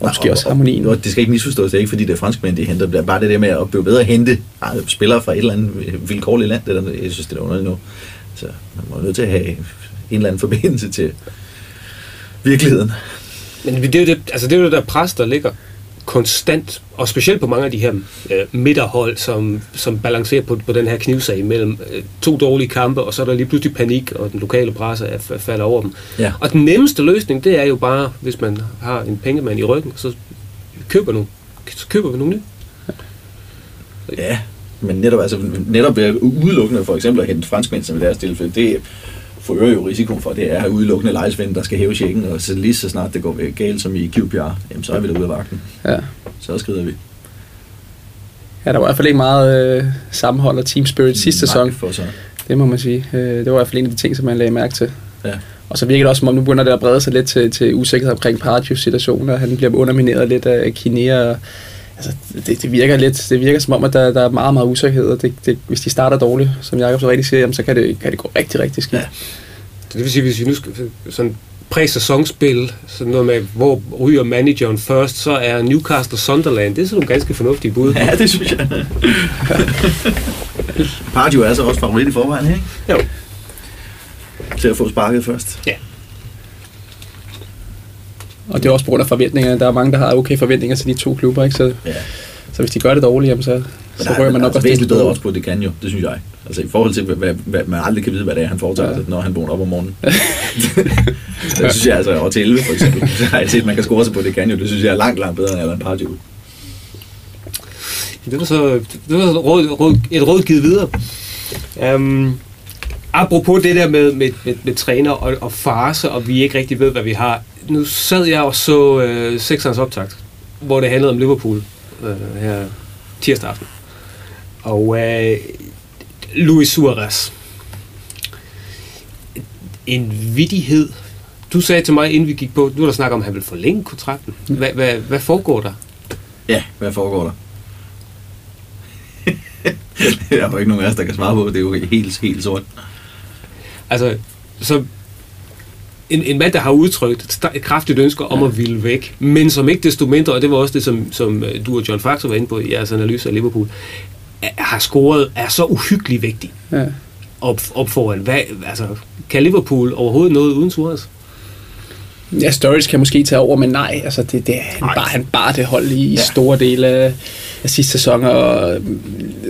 Og måske også harmonien. Og det skal ikke misforstås, det er ikke fordi det er franskmænd, de henter. Det er bare det der med at blive bedre at hente spillere fra et eller andet vilkårligt land. Det der, jeg synes, det er underligt nu. Så man må nødt til at have en eller anden forbindelse til virkeligheden. Men det er jo det, altså det, er jo det der pres, der ligger konstant, og specielt på mange af de her øh, midterhold, som, som balancerer på, på den her knivsag mellem øh, to dårlige kampe, og så er der lige pludselig panik, og den lokale presse er, falder over dem. Ja. Og den nemmeste løsning, det er jo bare, hvis man har en pengemand i ryggen, så køber, nu, så køber vi nogle nye. Ja, men netop, altså, netop ved udelukkende for eksempel at hente franskmænd, som i deres tilfælde, det, forøger jo risikoen for, det er udelukkende lejesvend, der skal hæve checken, og så lige så snart det går galt som i QPR, jamen, så er vi derude af vagten. Ja. Så skrider vi. Ja, der var i hvert fald ikke meget øh, sammenhold og team spirit sidste sæson. For så. Det må man sige. Øh, det var i hvert fald en af de ting, som man lagde mærke til. Ja. Og så virker det også, som om nu begynder det at brede sig lidt til, til usikkerhed omkring Pardews situation, og han bliver undermineret lidt af Kinea. Altså, det, det, virker lidt, det virker som om, at der, der er meget, meget usikkerhed, og det, det, hvis de starter dårligt, som Jacob så rigtig siger, jamen, så kan det, kan det gå rigtig, rigtig skidt. Ja. Det vil sige, hvis vi nu skal sådan præ-sæsonspil, sådan noget med, hvor ryger manageren først, så er Newcastle Sunderland. Det er sådan nogle ganske fornuftige bud. Ja, det synes jeg. Pardew er altså også favorit i forvejen, ikke? Jo. Til at få sparket først. Ja. Og det er også på grund af forventningerne. Der er mange, der har okay forventninger til de to klubber, ikke? Så, Ja. så hvis de gør det dårligt, jamen så, så Men rører man nok altså, også væsentligt bedre lidt også på, det kan jo, det synes jeg. Altså i forhold til, hvad, hvad, man aldrig kan vide, hvad det er, han foretager Ja. sig, når han vågner op om morgenen. det synes jeg altså, og til 11 for eksempel, så har jeg set, at man kan score sig på, det kan jo, det synes jeg er langt, langt bedre end Alan Pardew. Det var så, det var så et, råd, råd, et råd givet videre. Um, apropos det der med, med, med, med træner og, og farse, og vi ikke rigtig ved, hvad vi har. Nu sad jeg og så øh, sekserens optakt, hvor det handlede om Liverpool øh, her tirsdag aften. Og øh, Luis Suarez. En vidighed. Du sagde til mig, inden vi gik på, nu er der snak om, at han vil forlænge kontrakten. Hvad, hvad, hvad foregår der? Ja, hvad foregår der? der er jo ikke nogen af os, der kan svare på, det er jo helt, helt sort. Altså, så en, en mand, der har udtrykt et, kraftigt ønske om at ville væk, men som ikke desto mindre, og det var også det, som, som øh, du og John Faxer var inde på i jeres analyse af Liverpool, er, har scoret, er så uhyggeligt vigtig Ja. op, op foran. Hvad, altså, kan Liverpool overhovedet noget uden Suarez? Ja, Sturridge kan måske tage over, men nej, altså det, det, han, bare, han bare det hold i Ja. ja. store dele af, af sidste sæson, og mm,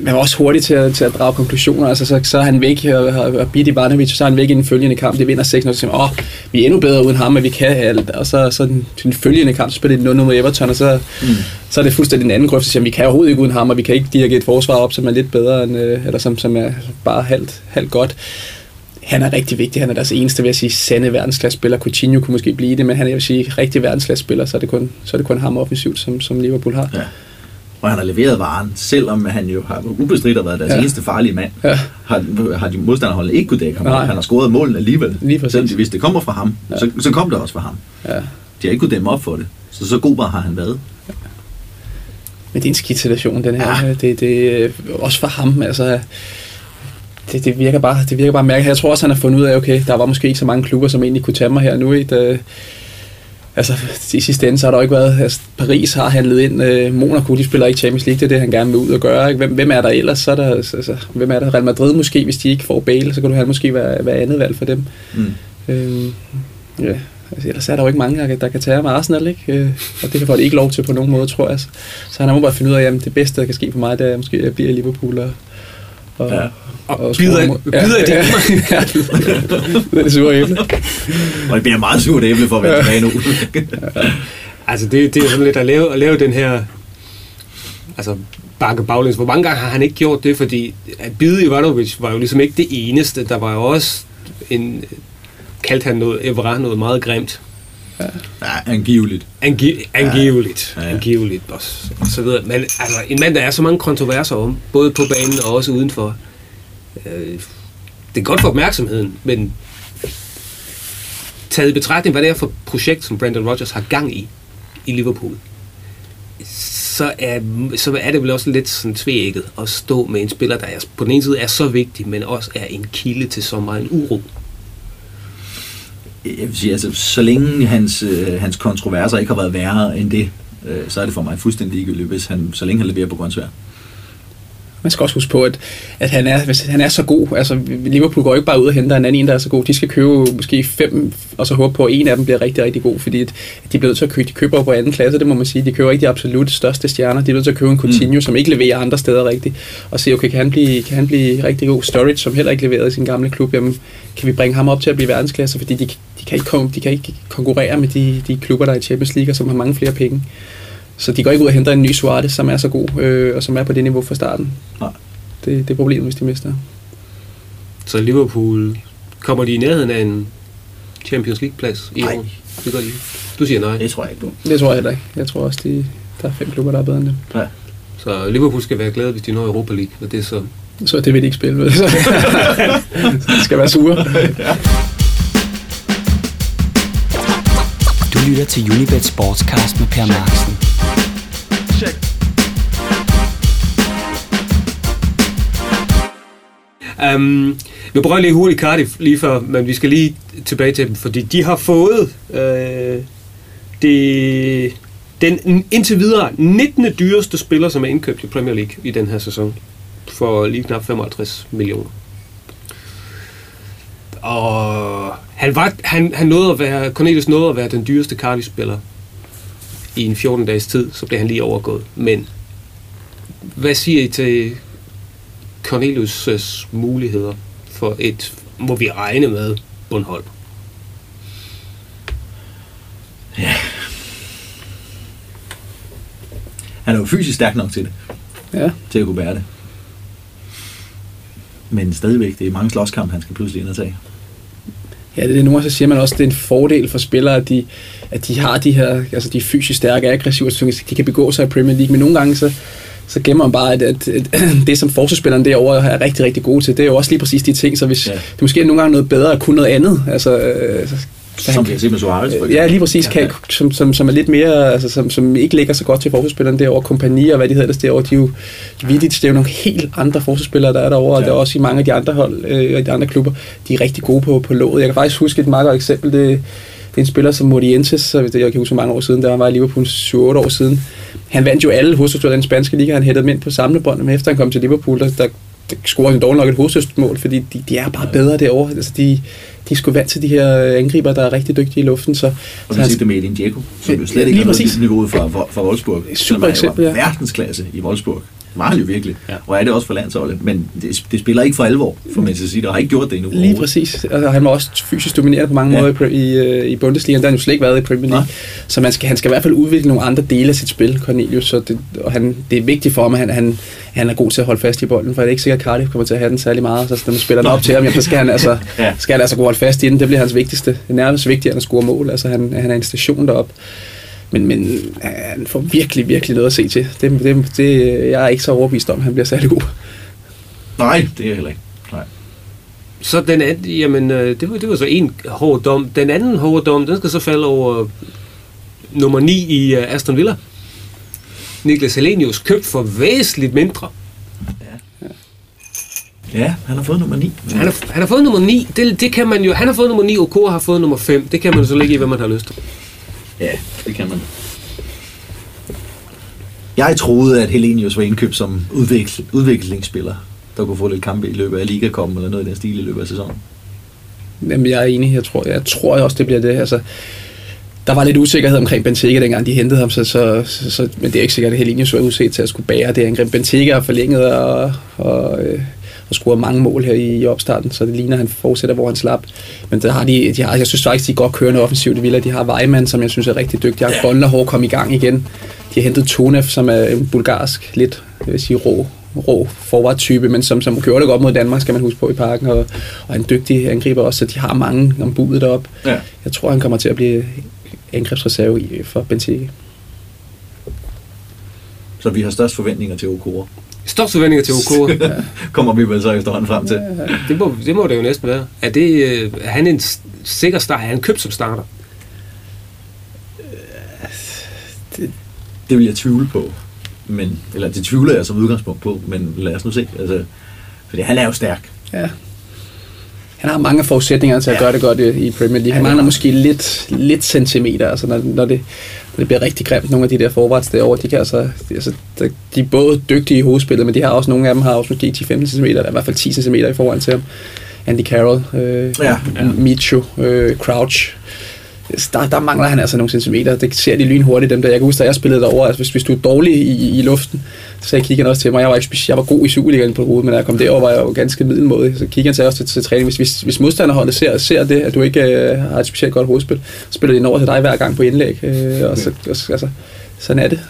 man var også hurtig til at, til at drage konklusioner. Altså, så, så er han væk og, og, og Bidi Ivanovic, så er han væk i den følgende kamp. Det vinder 6-0, og så siger man, åh, vi er endnu bedre uden ham, men vi kan alt. Og så, så den, den følgende kamp, så spiller de 0 mod Everton, og så, mm. så er det fuldstændig en anden grøft, så siger man, vi kan overhovedet ikke uden ham, og vi kan ikke dirigere et forsvar op, som er lidt bedre, end, øh, eller som, som er bare halvt, halvt godt han er rigtig vigtig. Han er deres eneste, vil jeg sige, sande verdensklassespiller. Coutinho kunne måske blive det, men han er, jeg vil sige, rigtig verdensklassespiller, så er det kun, så er det kun ham offensivt, som, som Liverpool har. Ja. Og han har leveret varen, selvom han jo har ubestridt har været deres ja. Ja. eneste farlige mand. Ja. Har, har de modstanderholdet ikke kunne dække ham. Nej. Han har scoret målene alligevel. Lige. Selvom de vidste, det kommer fra ham, ja. Ja. så, så kom det også fra ham. Ja. De har ikke kunnet dæmme op for det. Så så god har han været. Men det er en skidt situation, den her. Ja. Ja. Det, det, også for ham, altså... Det, det, virker bare, det virker bare mærkeligt. Jeg tror også, han har fundet ud af, okay, der var måske ikke så mange klubber, som egentlig kunne tage mig her nu. Ikke? Altså, i sidste ende, så har der jo ikke været... Altså, Paris har handlet ind. Øh, Monaco, de spiller ikke Champions League. Det er det, han gerne vil ud og gøre. Ikke? Hvem, hvem er der ellers? Så er der, altså, hvem er der? Real Madrid måske, hvis de ikke får Bale, så kan du have måske være, være andet valg for dem. Mm. Øh, ja, altså, ellers er der jo ikke mange, der, kan- der kan tage med Arsenal, ikke? Øh, og det får de ikke lov til på nogen måde, tror jeg. Så, han har må bare finde ud af, at det bedste, der kan ske for mig, det er måske, at jeg bliver i Liverpool og, og, Ja. Og score bider, bider ja, det ja, det er det sure æble. Og det bliver meget surt æble for at være tilbage nu. Altså, det, det er sådan lidt at lave, at lave den her... Altså, bakke baglæns. Hvor mange gange har han ikke gjort det? Fordi at bide Ivanovic var jo ligesom ikke det eneste. Der var jo også en... Kaldte han noget, Evra noget meget grimt. ja, angiveligt. Angi, angiveligt. Ja, Ja, ja. ja. Angiveligt og, og så videre. Men altså, en mand, der er så mange kontroverser om, både på banen og også udenfor. Øh, det er godt for opmærksomheden, men taget i betragtning, hvad det er for projekt, som Brandon Rogers har gang i, i Liverpool, så er, så er det vel også lidt sådan tvækket at stå med en spiller, der er, på den ene side er så vigtig, men også er en kilde til så meget uro. Jeg vil sige, altså, så længe hans, øh, hans kontroverser ikke har været værre end det, øh, så er det for mig fuldstændig ligegyldigt, hvis han, så længe han leverer på grøntsvær. Man skal også huske på, at, at han, er, hvis han er så god. Altså, Liverpool går ikke bare ud og henter en anden en, der er så god. De skal købe måske fem, og så håbe på, at en af dem bliver rigtig, rigtig god. Fordi at de bliver nødt til at købe, de køber på anden klasse, det må man sige. De køber ikke de absolut største stjerner. De er nødt til at købe en Coutinho, mm. som ikke leverer andre steder rigtigt. Og se, okay, kan han blive, kan han blive rigtig god? Storage, som heller ikke leverede i sin gamle klub, jamen, kan vi bringe ham op til at blive verdensklasse? Fordi de, de, kan, ikke, de kan ikke konkurrere med de, de klubber, der er i Champions League, og som har mange flere penge. Så de går ikke ud og henter en ny Suarez, som er så god, øh, og som er på det niveau fra starten. Nej. Det, det er problemet, hvis de mister. Så Liverpool, kommer de i nærheden af en Champions League-plads i Nej. år? Det gør de. Du siger nej. Det tror jeg ikke på. Det tror jeg heller ikke. Jeg tror også, de, der er fem klubber, der er bedre end dem. Ja. Så Liverpool skal være glade, hvis de når Europa League, og det er så... Så det vil de ikke spille med. Så de skal være sure. Du lytter til Unibet Sportscast med Per Marksen. Øhm, um, vi prøver lige hurtigt Cardiff lige før, men vi skal lige tilbage til dem, fordi de har fået øh, det, den indtil videre 19. dyreste spiller, som er indkøbt i Premier League i den her sæson, for lige knap 55 millioner. Og han, var, han, han nåede at være, Cornelius nåede at være den dyreste Cardiff-spiller i en 14 dages tid, så blev han lige overgået. Men hvad siger I til Cornelius' muligheder for et, må vi regne med, bundhold? Han er jo fysisk stærk nok til det, Ja. til at kunne bære det. Men stadigvæk, det er mange slåskamp, han skal pludselig ind og tage. Ja, det er det. Nogle så siger man også, at det er en fordel for spillere, at de, at de har de her, altså de er fysisk stærke, aggressive, så de kan begå sig i Premier League, men nogle gange så, så gemmer man bare, at, at, at det, som forsvarsspilleren derovre er rigtig, rigtig gode til, det er jo også lige præcis de ting, så hvis Ja. det måske er nogle gange noget bedre at kunne noget andet, altså, øh, så, Som vi har set med Suarez, for eksempel. Ja, lige præcis, kan, som, som, som er lidt mere, altså, som, som ikke ligger så godt til forsvarsspillerne derovre, kompagni og hvad de hedder der derovre, de er jo vildt, det er jo nogle helt andre forsvarsspillere, der er derovre, og Ja. der er også i mange af de andre hold øh, og de andre klubber, de er rigtig gode på, på låget. Jeg kan faktisk huske et meget godt eksempel, det, det er en spiller som Morientes, så det, jeg kan huske mange år siden, da han var i Liverpool 7-8 år siden. Han vandt jo alle hovedstødstmål i den spanske liga, han hættede dem ind på samlebånd, men efter han kom til Liverpool, der, der, der scorede han dog nok et hovedstødstmål, fordi de, de er bare bedre derovre. Altså, de, de er sgu vant til de her angriber, der er rigtig dygtige i luften, så, Og så han, det med Edin Dzeko, som jo slet ikke lige har noget niveauet fra, fra, fra Wolfsburg. Super eksempel, ja. verdensklasse i Wolfsburg. Han jo virkelig. Ja. Ja. Og er det også for landsholdet. Men det, det spiller ikke for alvor for Manchester City, og har ikke gjort det endnu. Lige præcis. Altså, han var også fysisk dominerende på mange Ja. ja. måder i, i, øh, i Bundesliga. Der har han jo slet ikke været i Premier League. Nej. Så man skal, han skal i hvert fald udvikle nogle andre dele af sit spil, Cornelius. Så det, og han, det er vigtigt for ham, at han, han, han er god til at holde fast i bolden, for det er ikke sikkert, at Cardiff kommer til at have den særlig meget. Så når man spiller den op til ham, jamen, så skal han altså, Ja. skal han altså kunne holde fast i den. Det bliver hans vigtigste. Nærmest vigtigere end at score mål. Altså, han, han er en station derop. Men, men øh, han får virkelig, virkelig noget at se til. Det, det, det, jeg er ikke så overbevist om, at han bliver særlig god. Nej, det er jeg heller ikke. Nej. Så den anden, jamen, øh, det var, det var så en hård dom. Den anden hårde dom, den skal så falde over nummer 9 i uh, Aston Villa. Niklas Helenius købt for væsentligt mindre. Ja, han har fået nummer 9. Han har, han har fået nummer 9. Det, det kan man jo. Han har fået nummer 9, og Kåre har fået nummer 5. Det kan man så lægge i, hvad man har lyst til. Ja, det kan man. Jeg troede, at Helenius var indkøbt som udvikl- udviklingsspiller, der kunne få lidt kampe i løbet af Liga-kommen eller noget i den stil i løbet af sæsonen. Jamen, jeg er enig. Jeg tror, jeg tror også, det bliver det. Altså, der var lidt usikkerhed omkring Benteke, dengang de hentede ham, så, så, så, så men det er ikke sikkert, at Helenius var udset til at skulle bære det angreb. Benteke har forlænget og, og, øh, og scoret mange mål her i opstarten, så det ligner, at han fortsætter, hvor han slap. Men der har de, de har, jeg synes faktisk, de er godt kørende offensivt i Villa. De har Vejman, som jeg synes er rigtig dygtig. De har Bonderhår kom i gang igen. De har hentet Tonev, som er en bulgarsk, lidt jeg vil sige, rå, rå forward-type, men som, som gjorde det godt mod Danmark, skal man huske på i parken, og, og en dygtig angriber også, så de har mange om budet deroppe. Ja. Jeg tror, han kommer til at blive angrebsreserve i- for Benteke. Så vi har størst forventninger til Okora. Størst forventninger til OK. Kommer vi vel så efterhånden frem til. det, må, det må det jo næsten være. Er, det, øh, er han en sikker start? Er han købt som starter? Det vil jeg tvivle på. Men, eller det tvivler jeg som udgangspunkt på, men lad os nu se. Altså, fordi han er jo stærk. Ja. Han har mange forudsætninger til at Ja. gøre det godt i i Premier League. Han mangler måske lidt, lidt centimeter, altså når, når, det, når det bliver rigtig grimt, nogle af de der forwards derovre, de kan altså, de, altså, de er både dygtige i hovedspillet, men de har også, nogle af dem har også måske 10-15 cm, eller i hvert fald 10 cm i forhold til ham. Andy Carroll, øh, Ja. ja. Micho, øh, Crouch. Der, der mangler han altså nogle centimeter. Det ser de lynhurtigt, dem der. Jeg kan huske, da jeg spillede derovre, altså hvis, hvis du er dårlig i, i luften, så sagde kiggeren også til mig, jeg var, ikke, jeg var god i Superligaen på hovedet, men da jeg kom derover, var jeg jo ganske middelmådig. Så kiggeren sagde også til, til træning, hvis, hvis, hvis modstanderholdet ser, ser det, at du ikke øh, har et specielt godt hovedspil, så spiller de den over til dig hver gang på indlæg. Øh, og så, og, så- altså, sådan er det.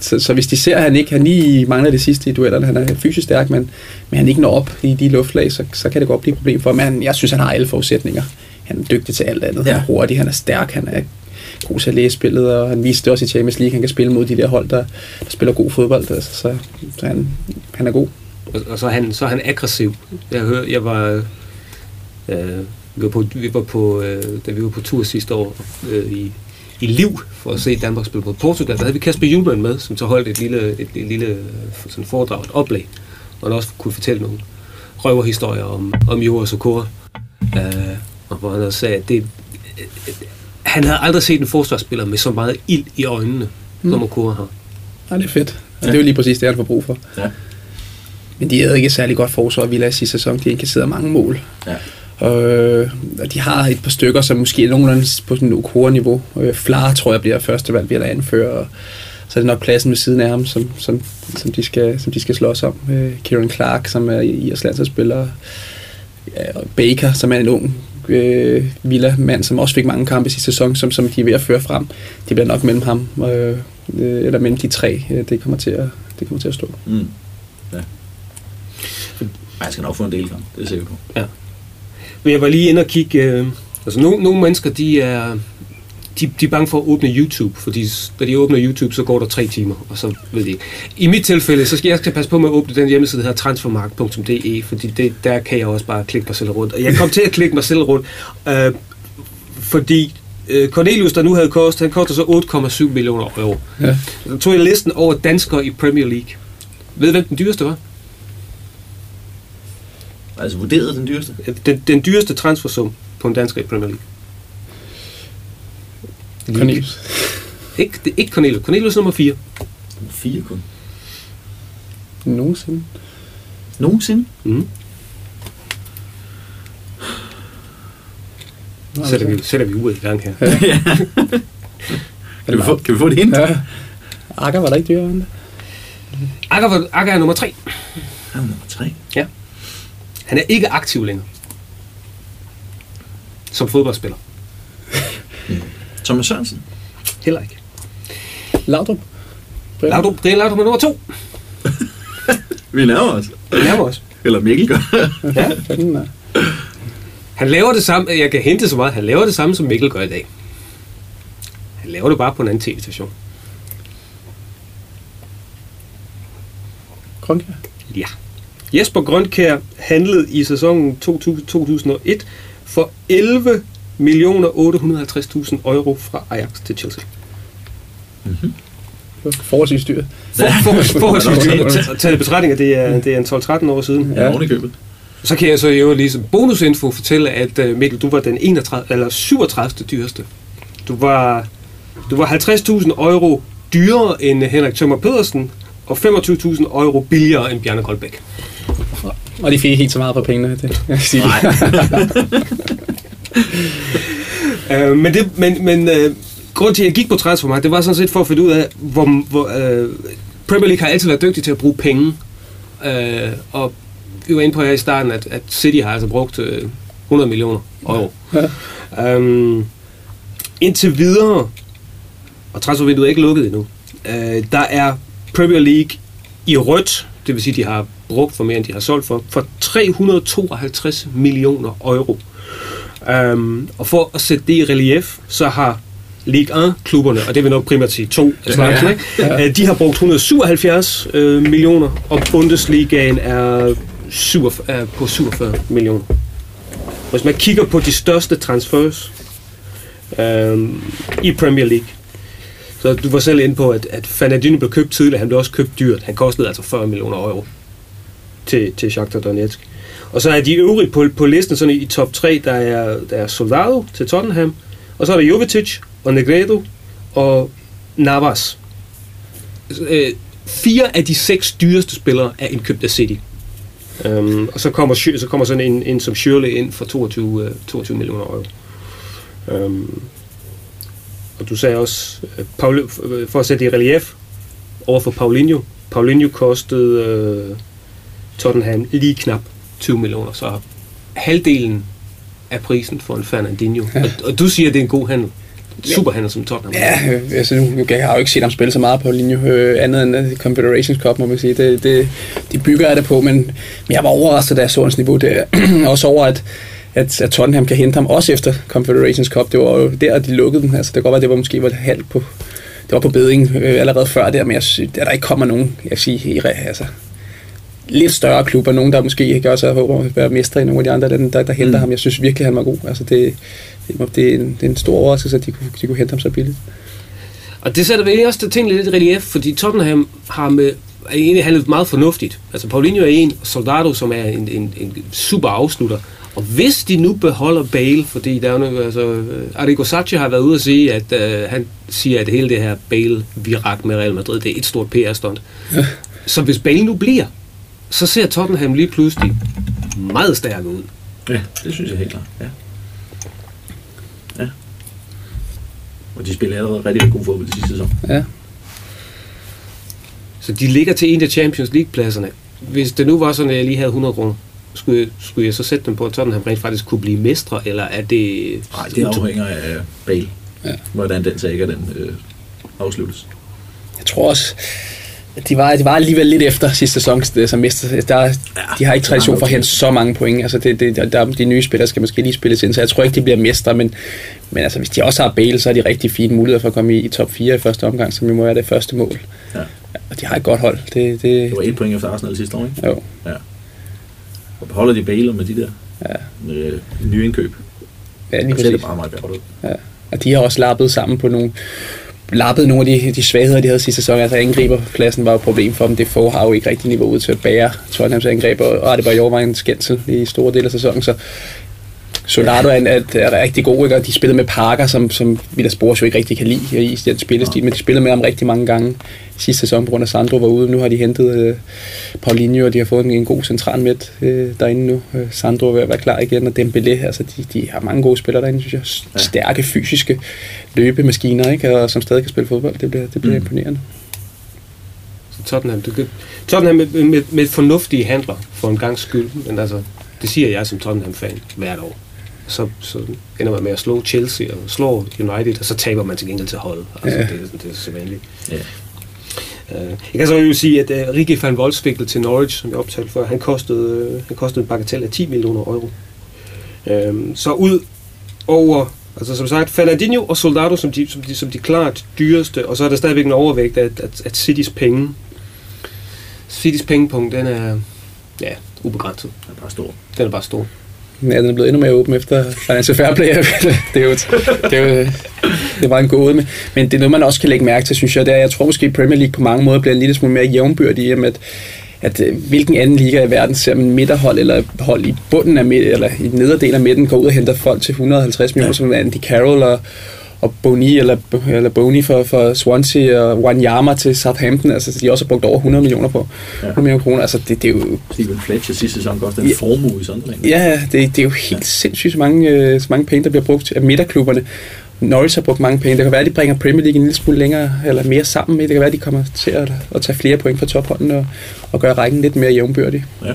Så, så hvis de ser, at han ikke han lige mangler det sidste i duellerne, han er fysisk stærk, men, men han ikke når op i de luftlag, så, så kan det godt blive et problem for ham. Men jeg synes, han har alle forudsætninger. Han er dygtig til alt andet. Han er Ja. hurtig, han er stærk, han er god til at læse spillet, og han viste det også i Champions League. Han kan spille mod de der hold, der, der spiller god fodbold. Altså, så så han, han er god. Og, og så, er han, så er han aggressiv. Jeg hør, jeg var, øh, vi var på, vi var på øh, da vi var på tur sidste år øh, i, i Liv for at se Danmark spille på Portugal, der havde vi Kasper Julemand med, som så holdt et lille, et, et lille sådan foredrag, et oplæg, og han også kunne fortælle nogle røverhistorier om, om Jura Sokora. Øh, og hvor han også sagde, at det, øh, han havde aldrig set en forsvarsspiller med så meget ild i øjnene, mm. som Okora har. Ja, det er fedt. Og det er jo lige præcis det, han får brug for. Ja. Men de havde ikke særlig godt forsvar, Villa i sidste sæson. De indkasserede mange mål. Ja. Øh, og de har et par stykker, som måske er nogenlunde på sådan et OK-niveau. Øh, Flar tror jeg bliver første valg, bliver der anfører. Og så er det nok pladsen ved siden af ham, som, som, som, de, skal, som de skal slås om. Øh, Kieran Clark, som er Irs landsholdsspiller. Ja, og Baker, som er en ung øh, Villa-mand, som også fik mange kampe i sidste sæson, som, som de er ved at føre frem. Det bliver nok mellem ham, øh, øh, eller mellem de tre, øh, det, kommer til at, det kommer til at stå. Mm. Ja. Man skal nok få en del kamp, det er jeg sikker på. Ja. Men jeg var lige inde og kigge... Øh, altså, nogle, nogle mennesker, de er, de, de er bange for at åbne YouTube, fordi da de åbner YouTube, så går der tre timer, og så ved de. I mit tilfælde, så skal jeg skal passe på med at åbne den hjemmeside, der hedder transfermarkt.de, fordi det, der kan jeg også bare klikke mig selv rundt. Og jeg kom til at klikke mig selv rundt, øh, fordi øh, Cornelius, der nu havde kostet, han koster så 8,7 millioner euro. Ja. Så tog jeg listen over danskere i Premier League. Ved du, hvem den dyreste var? Altså vurderet den dyreste? Den, den dyreste transfersum på en dansker i Premier League. Cornelius. Ikke, det er ikke Cornelius. Cornelius nummer 4. Fire kun. Nogensinde. Nogensinde? Mm. Sætter vi, sætter vi uret i gang her. Kan vi, få, kan vi få et hint? Ja. Akker var der ikke dyrere end det. Akker, var- Akker er nummer 3. Han er nummer tre. Han er ikke aktiv længere. Som fodboldspiller. Thomas Sørensen. Heller ikke. Laudrup. Laudrup, det er Laudrup med nummer 2. Vi nærmer os. Det nærmer os. Eller Mikkel gør. Ja. Fanden, ja. Han laver det samme, jeg kan hente så meget, han laver det samme, som Mikkel gør i dag. Han laver det bare på en anden tv-station. Grønkær. Ja. Jesper Grønkær handlede i sæsonen 2000 2001 for 11 millioner 850.000 euro fra Ajax til Chelsea. Forholdsvis dyr. For, for, forholdsvis dyrt. Taget i betragtning, at det er, det er en 12-13 år siden. Ja, oven i købet. Så kan jeg så jo lige som bonusinfo fortælle, at uh, Mikkel, du var den 31, eller 37. dyreste. Du var, du var 50.000 euro dyrere end Henrik Tømmer Pedersen, og 25.000 euro billigere end Bjarne Goldbæk. Og de fik ikke helt så meget på pengene, det jeg sige. Uh, men det, men, men uh, grund til, at jeg gik på transfermarkedet, det var sådan set for at finde ud af, hvor, hvor uh, Premier League har altid været dygtig til at bruge penge. Uh, og vi var inde på her i starten, at, at City har altså brugt uh, 100 millioner euro. Ja. Um, indtil videre, og transfervinduet er ikke lukket endnu, uh, der er Premier League i rødt, det vil sige, de har brugt for mere, end de har solgt for, for 352 millioner euro. Um, og for at sætte det i relief, så har Ligue 1-klubberne, og det vil nok primært sige to af slagsen, Ja. ikke? Øh, de har brugt 177 øh, millioner, og Bundesligaen er, 47, er på 47 millioner. Hvis man kigger på de største transfers øhm, i Premier League, så du var selv inde på, at, at Fanadine blev købt tidligere, han blev også købt dyrt. Han kostede altså 40 millioner euro til, til Shakhtar Donetsk. Og så er de øvrige på, på listen, sådan i, top 3, der er, der er Soldado til Tottenham, og så er der Jovetic og Negredo og Navas. Øh, fire af de seks dyreste spillere er indkøbt af City. Um, og så kommer, så kommer sådan en, en som Shirley ind for 22, øh, 22 millioner euro. Um, og du sagde også, øh, Paul, øh, for at sætte det i relief, over for Paulinho. Paulinho kostede øh, Tottenham lige knap 20 millioner, så halvdelen af prisen for en Fernandinho. Ja. Og, og du siger, at det er en god handel. Super handel som Tottenham. Ja, øh, altså nu, nu jeg har jo ikke set ham spille så meget på linje, øh, andet end øh, Confederations Cup, må man sige. Det, det, de bygger jeg det på, men, men jeg var overrasket, da jeg så hans niveau der. også over, at, at, at Tottenham kan hente ham også efter Confederations Cup. Det var jo der, de lukkede den. Altså, det kan godt være, det var måske var halvt på, det var på beding øh, allerede før der, men jeg synes, at der ikke kommer nogen, jeg siger, altså, lidt større klubber, nogen der måske ikke også håber at være mestre i nogle af de andre, der, der, der henter mm. ham. Jeg synes virkelig, han var god. Altså, det, det, det, er en, det er en stor overraskelse, at de kunne, de kunne hente ham så billigt. Og det sætter vel også tingene lidt i relief, fordi Tottenham har med er egentlig handlet meget fornuftigt. Altså Paulinho er en, og Soldado, som er en, en, en super afslutter. Og hvis de nu beholder Bale, fordi der er jo altså, øh, Arrigo Sacchi har været ude at sige, at øh, han siger, at hele det her Bale-virak med Real Madrid, det er et stort PR-stunt. så hvis Bale nu bliver, så ser Tottenham lige pludselig meget stærk ud. Ja, det synes jeg helt klart. Ja. Ja. Og de spiller allerede rigtig god fodbold i sidste sæson. Ja. Så de ligger til en af Champions League-pladserne. Hvis det nu var sådan, at jeg lige havde 100 kroner, skulle jeg, skulle jeg så sætte dem på, at Tottenham rent faktisk kunne blive mestre, eller er det... Nej, det afhænger af Bale. Ja. Hvordan den sag den øh, afsluttes. Jeg tror også, de var, de var alligevel lidt efter sidste sæson som mester. Der, de har ikke tradition for at hente så mange point. Altså det, det, der, de nye spillere skal måske lige spilles ind, så jeg tror ikke, de bliver mestre, men, men altså, hvis de også har Bale, så er de rigtig fine muligheder for at komme i, i top 4 i første omgang, som jo må være det første mål. Ja. Og de har et godt hold. Det, det, Det var et point efter Arsenal sidste år, ikke? jo. Ja. Og beholder de Bale med de der Ja. øh, nye indkøb, Ja, lige ser det præcis. bare meget godt ud. Ja. Og de har også lappet sammen på nogle lappede nogle af de, de svagheder, de havde sidste sæson. Altså angriberpladsen var et problem for dem. Det får har jo ikke rigtig niveauet til at bære Tottenhams angreb, og og det var i overvejen en skændsel i store dele af sæsonen, så Solardo er, er, er rigtig god, ikke? og de spillede med Parker, som, som Villas Boas jo ikke rigtig kan lide i den spillestil, men de spillede med ham rigtig mange gange sidste sæson, på grund af Sandro var ude. Nu har de hentet øh, Paulinho, og de har fået en, en god central midt øh, derinde nu. Øh, Sandro er ved at være klar igen, og Dembélé, altså de, de har mange gode spillere derinde, synes jeg. Ja. Stærke, fysiske løbemaskiner, ikke? Og som stadig kan spille fodbold. Det bliver, det bliver mm. imponerende. Så Tottenham, du kan, Tottenham med, med, med fornuftige handler for en gang skyld, men altså, det siger jeg som Tottenham-fan hvert år. Så, så ender man med at slå Chelsea og slå United, og så taber man til gengæld til holdet. Altså, Ja. det, er- det er så vanligt. Ja. Uh, jeg kan så jo sige, at uh, Rikke van Wolfswinkel til Norwich, som jeg optalte før, han kostede, uh, han kostede en bagatel af 10 millioner euro. Uh, så ud over, altså som sagt, Fernandinho og Soldado som de, som de, som de klart dyreste, og så er der stadigvæk en overvægt af, at, at Citys penge, Citys pengepunkt, den er ja, ubegrænset. Det er bare stor. Den er bare stor. Ja, den er blevet endnu mere åben efter Financial Fair Play. det er jo, det er jo det var en gåde. Men, men det er noget, man også kan lægge mærke til, synes jeg. Det er, jeg tror måske, at Premier League på mange måder bliver en lille smule mere jævnbyrdig i, med, at, at øh, hvilken anden liga i verden ser man midterhold eller hold i bunden af midt, eller i den nederdel af midten går ud og henter folk til 150 millioner, ja. som Andy Carroll og, og Boni eller, eller Boni for, for Swansea og Wanyama til Southampton, altså de også har brugt over 100 millioner på. Ja. 100 millioner kroner, altså det, det er jo Steven Fletcher sidste sæson kostede en Ja. formue i Sunderland. Ja, det, det er jo helt ja. sindssygt så mange, øh, så mange penge, der bliver brugt af midterklubberne. Norwich har brugt mange penge. Det kan være, at de bringer Premier League en lille smule længere eller mere sammen med. Det kan være, at de kommer til at, at tage flere point fra topholdene og, og gøre rækken lidt mere jævnbyrdig. Ja.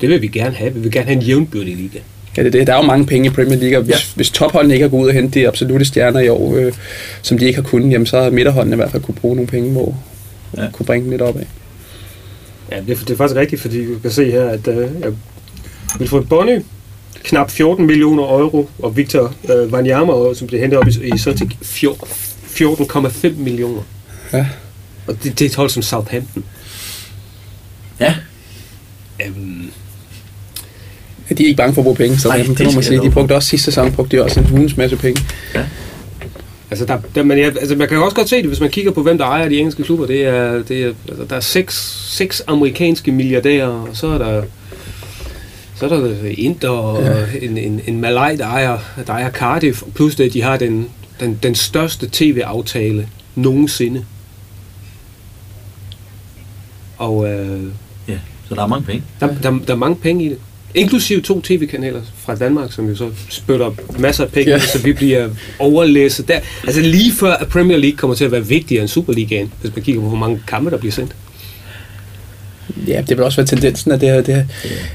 Det vil vi gerne have. Vi vil gerne have en jævnbyrdig liga. Ja, det, er det. Der er jo mange penge i Premier League, og hvis, Ja. hvis topholdene ikke har gået ud og hente de absolute stjerner i år, øh, som de ikke har kunnet, jamen, så har midterholdene i hvert fald kunne bruge nogle penge, hvor Ja. kunne bringe dem lidt opad. Ja, det er, det er faktisk rigtigt, fordi du kan se her, at jeg vil få Bonny knap 14 millioner euro, og Victor uh, Wanyama, som bliver hentet op i, i Celtic, fjor- 14,5 millioner. Ja. Og det, det er et hold som Southampton. Ja. Ja, De er ikke bange for at bruge penge, så Nej, det, det må man sige. De brugte også sidste sæson, brugte de også en hulens masse penge. altså, der, der, men jeg, altså, man kan også godt se det, hvis man kigger på, hvem der ejer de engelske klubber. Det er, det er, altså, der er seks, seks amerikanske milliardærer, og så er der så er der Inter og ja. en, en, en Malay, der ejer, der ejer Cardiff, plus det, at de har den, den, den største tv-aftale nogensinde. Og øh, ja. Så der er mange penge. der, der, der er mange penge i det. Inklusive to tv-kanaler fra Danmark, som jo så spytter masser af penge, ja. Ja. så vi bliver overlæsset der. Altså lige før, at Premier League kommer til at være vigtigere end Superligaen, hvis man kigger på, hvor mange kampe, der bliver sendt. Ja, det vil også være tendensen, at det har, det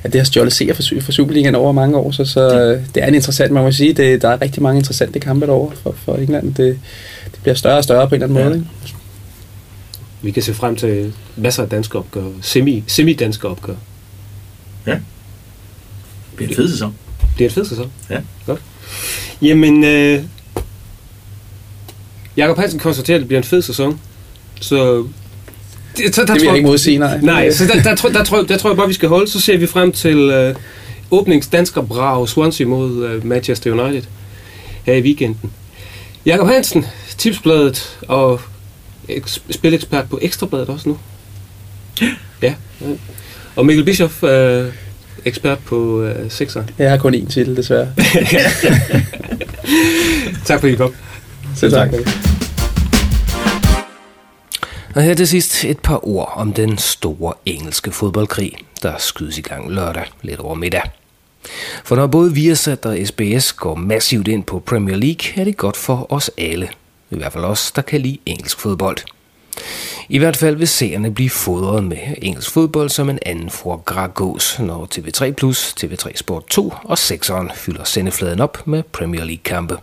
at det har stjålet seer for, for Superligaen over mange år, så, så det er en interessant, man må sige, det, der er rigtig mange interessante kampe derovre for, for England. Det, det bliver større og større på en eller anden Ja. måde. Ikke? Vi kan se frem til masser af danske opgør, semi, semi-danske opgør. Det bliver en fed sæson. Det er et fedt sæson. Ja. Godt. Jamen, øh, Jakob Hansen konstaterer, at det bliver en fed sæson. Så det, så, der Det vil tror jeg ikke modsige, nej. Nej, så der, der, tror, der, tror, der tror jeg bare, vi skal holde. Så ser vi frem til øh, åbningsdansker Brav Swansea mod øh, Manchester United her i weekenden. Jakob Hansen, tipsbladet og eks- spilekspert på Ekstrabladet også nu. Ja. ja. Og Mikkel Bischoff, øh, ekspert på øh, Sixer. Jeg har kun én titel, desværre. tak fordi I kom. Så tak. Og her til sidst et par ord om den store engelske fodboldkrig, der skydes i gang lørdag lidt over middag. For når både Viasat og SBS går massivt ind på Premier League, er det godt for os alle. I hvert fald os, der kan lide engelsk fodbold. I hvert fald vil seerne blive fodret med engelsk fodbold som en anden for gragås, når TV3+, Plus, TV3 Sport 2 og 6'eren fylder sendefladen op med Premier League-kampe.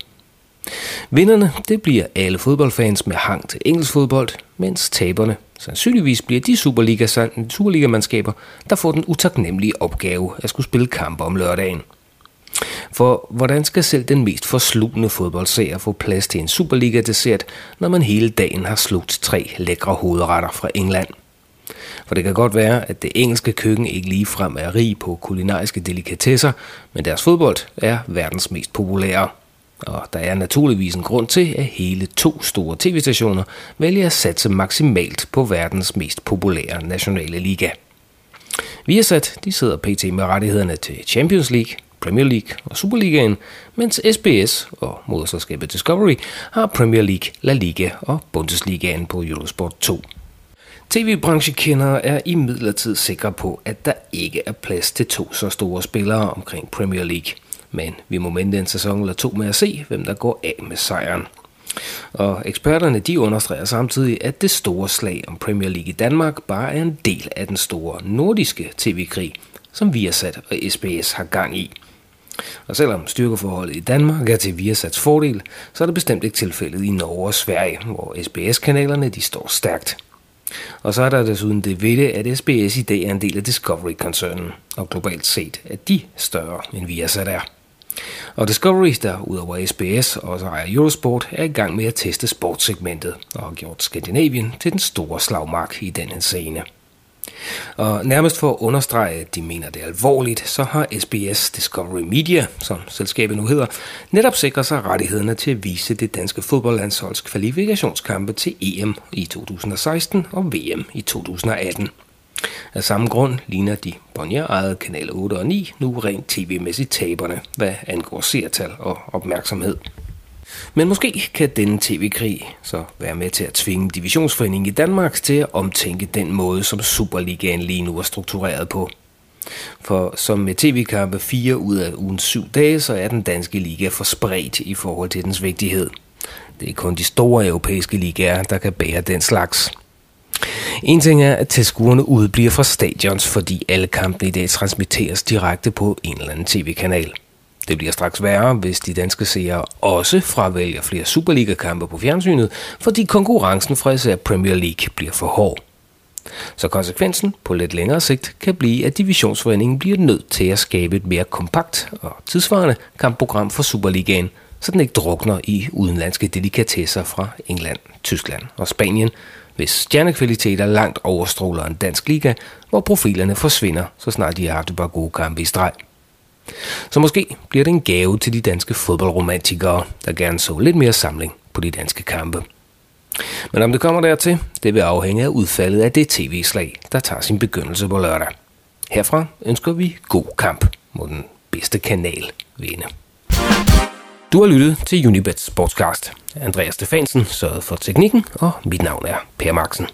Vinderne, det bliver alle fodboldfans med hang til engelsk fodbold, mens taberne sandsynligvis bliver de Superliga, Superliga-mandskaber, der får den utaknemmelige opgave at skulle spille kampe om lørdagen. For hvordan skal selv den mest forslugende fodboldseer få plads til en Superliga-dessert, når man hele dagen har slugt tre lækre hovedretter fra England? For det kan godt være, at det engelske køkken ikke ligefrem er rig på kulinariske delikatesser, men deres fodbold er verdens mest populære. Og der er naturligvis en grund til, at hele to store tv-stationer vælger at satse maksimalt på verdens mest populære nationale liga. Viasat de sidder pt. med rettighederne til Champions League, Premier League og Superligaen, mens SBS og moderselskabet Discovery har Premier League, La Liga og Bundesligaen på Eurosport 2. TV-branchekendere er i sikre på, at der ikke er plads til to så store spillere omkring Premier League. Men vi må vente en sæson eller to med at se, hvem der går af med sejren. Og eksperterne de understreger samtidig, at det store slag om Premier League i Danmark bare er en del af den store nordiske tv-krig, som Viasat og SBS har gang i. Og selvom styrkeforholdet i Danmark er til Viasats fordel, så er det bestemt ikke tilfældet i Norge og Sverige, hvor SBS-kanalerne de står stærkt. Og så er der desuden det ved det, at SBS i dag er en del af Discovery-koncernen, og globalt set er de større end Viasat er. Og Discovery, der udover SBS også ejer Eurosport, er i gang med at teste sportssegmentet og har gjort Skandinavien til den store slagmark i den scene. Og nærmest for at understrege, at de mener det alvorligt, så har SBS Discovery Media, som selskabet nu hedder, netop sikret sig rettighederne til at vise det danske fodboldlandsholds kvalifikationskampe til EM i 2016 og VM i 2018. Af samme grund ligner de Bonnier-ejede kanal 8 og 9 nu rent tv-mæssigt taberne, hvad angår seertal og opmærksomhed. Men måske kan denne tv-krig så være med til at tvinge divisionsforeningen i Danmark til at omtænke den måde, som Superligaen lige nu er struktureret på. For som med tv-kampe fire ud af ugens syv dage, så er den danske liga for spredt i forhold til dens vigtighed. Det er kun de store europæiske ligaer, der kan bære den slags. En ting er, at tilskuerne udbliver fra stadions, fordi alle kampene i dag transmitteres direkte på en eller anden tv-kanal. Det bliver straks værre, hvis de danske seere også fravælger flere Superliga-kampe på fjernsynet, fordi konkurrencen fra især Premier League bliver for hård. Så konsekvensen på lidt længere sigt kan blive, at divisionsforeningen bliver nødt til at skabe et mere kompakt og tidsvarende kampprogram for Superligaen, så den ikke drukner i udenlandske delikatesser fra England, Tyskland og Spanien, hvis stjernekvaliteter langt overstråler en dansk liga, hvor profilerne forsvinder, så snart de har haft et par gode kampe i streg. Så måske bliver det en gave til de danske fodboldromantikere, der gerne så lidt mere samling på de danske kampe. Men om det kommer dertil, det vil afhænge af udfaldet af det tv-slag, der tager sin begyndelse på lørdag. Herfra ønsker vi god kamp mod den bedste kanal vinde. Du har lyttet til Unibet Sportscast. Andreas Stefansen sørgede for teknikken, og mit navn er Per Marksen.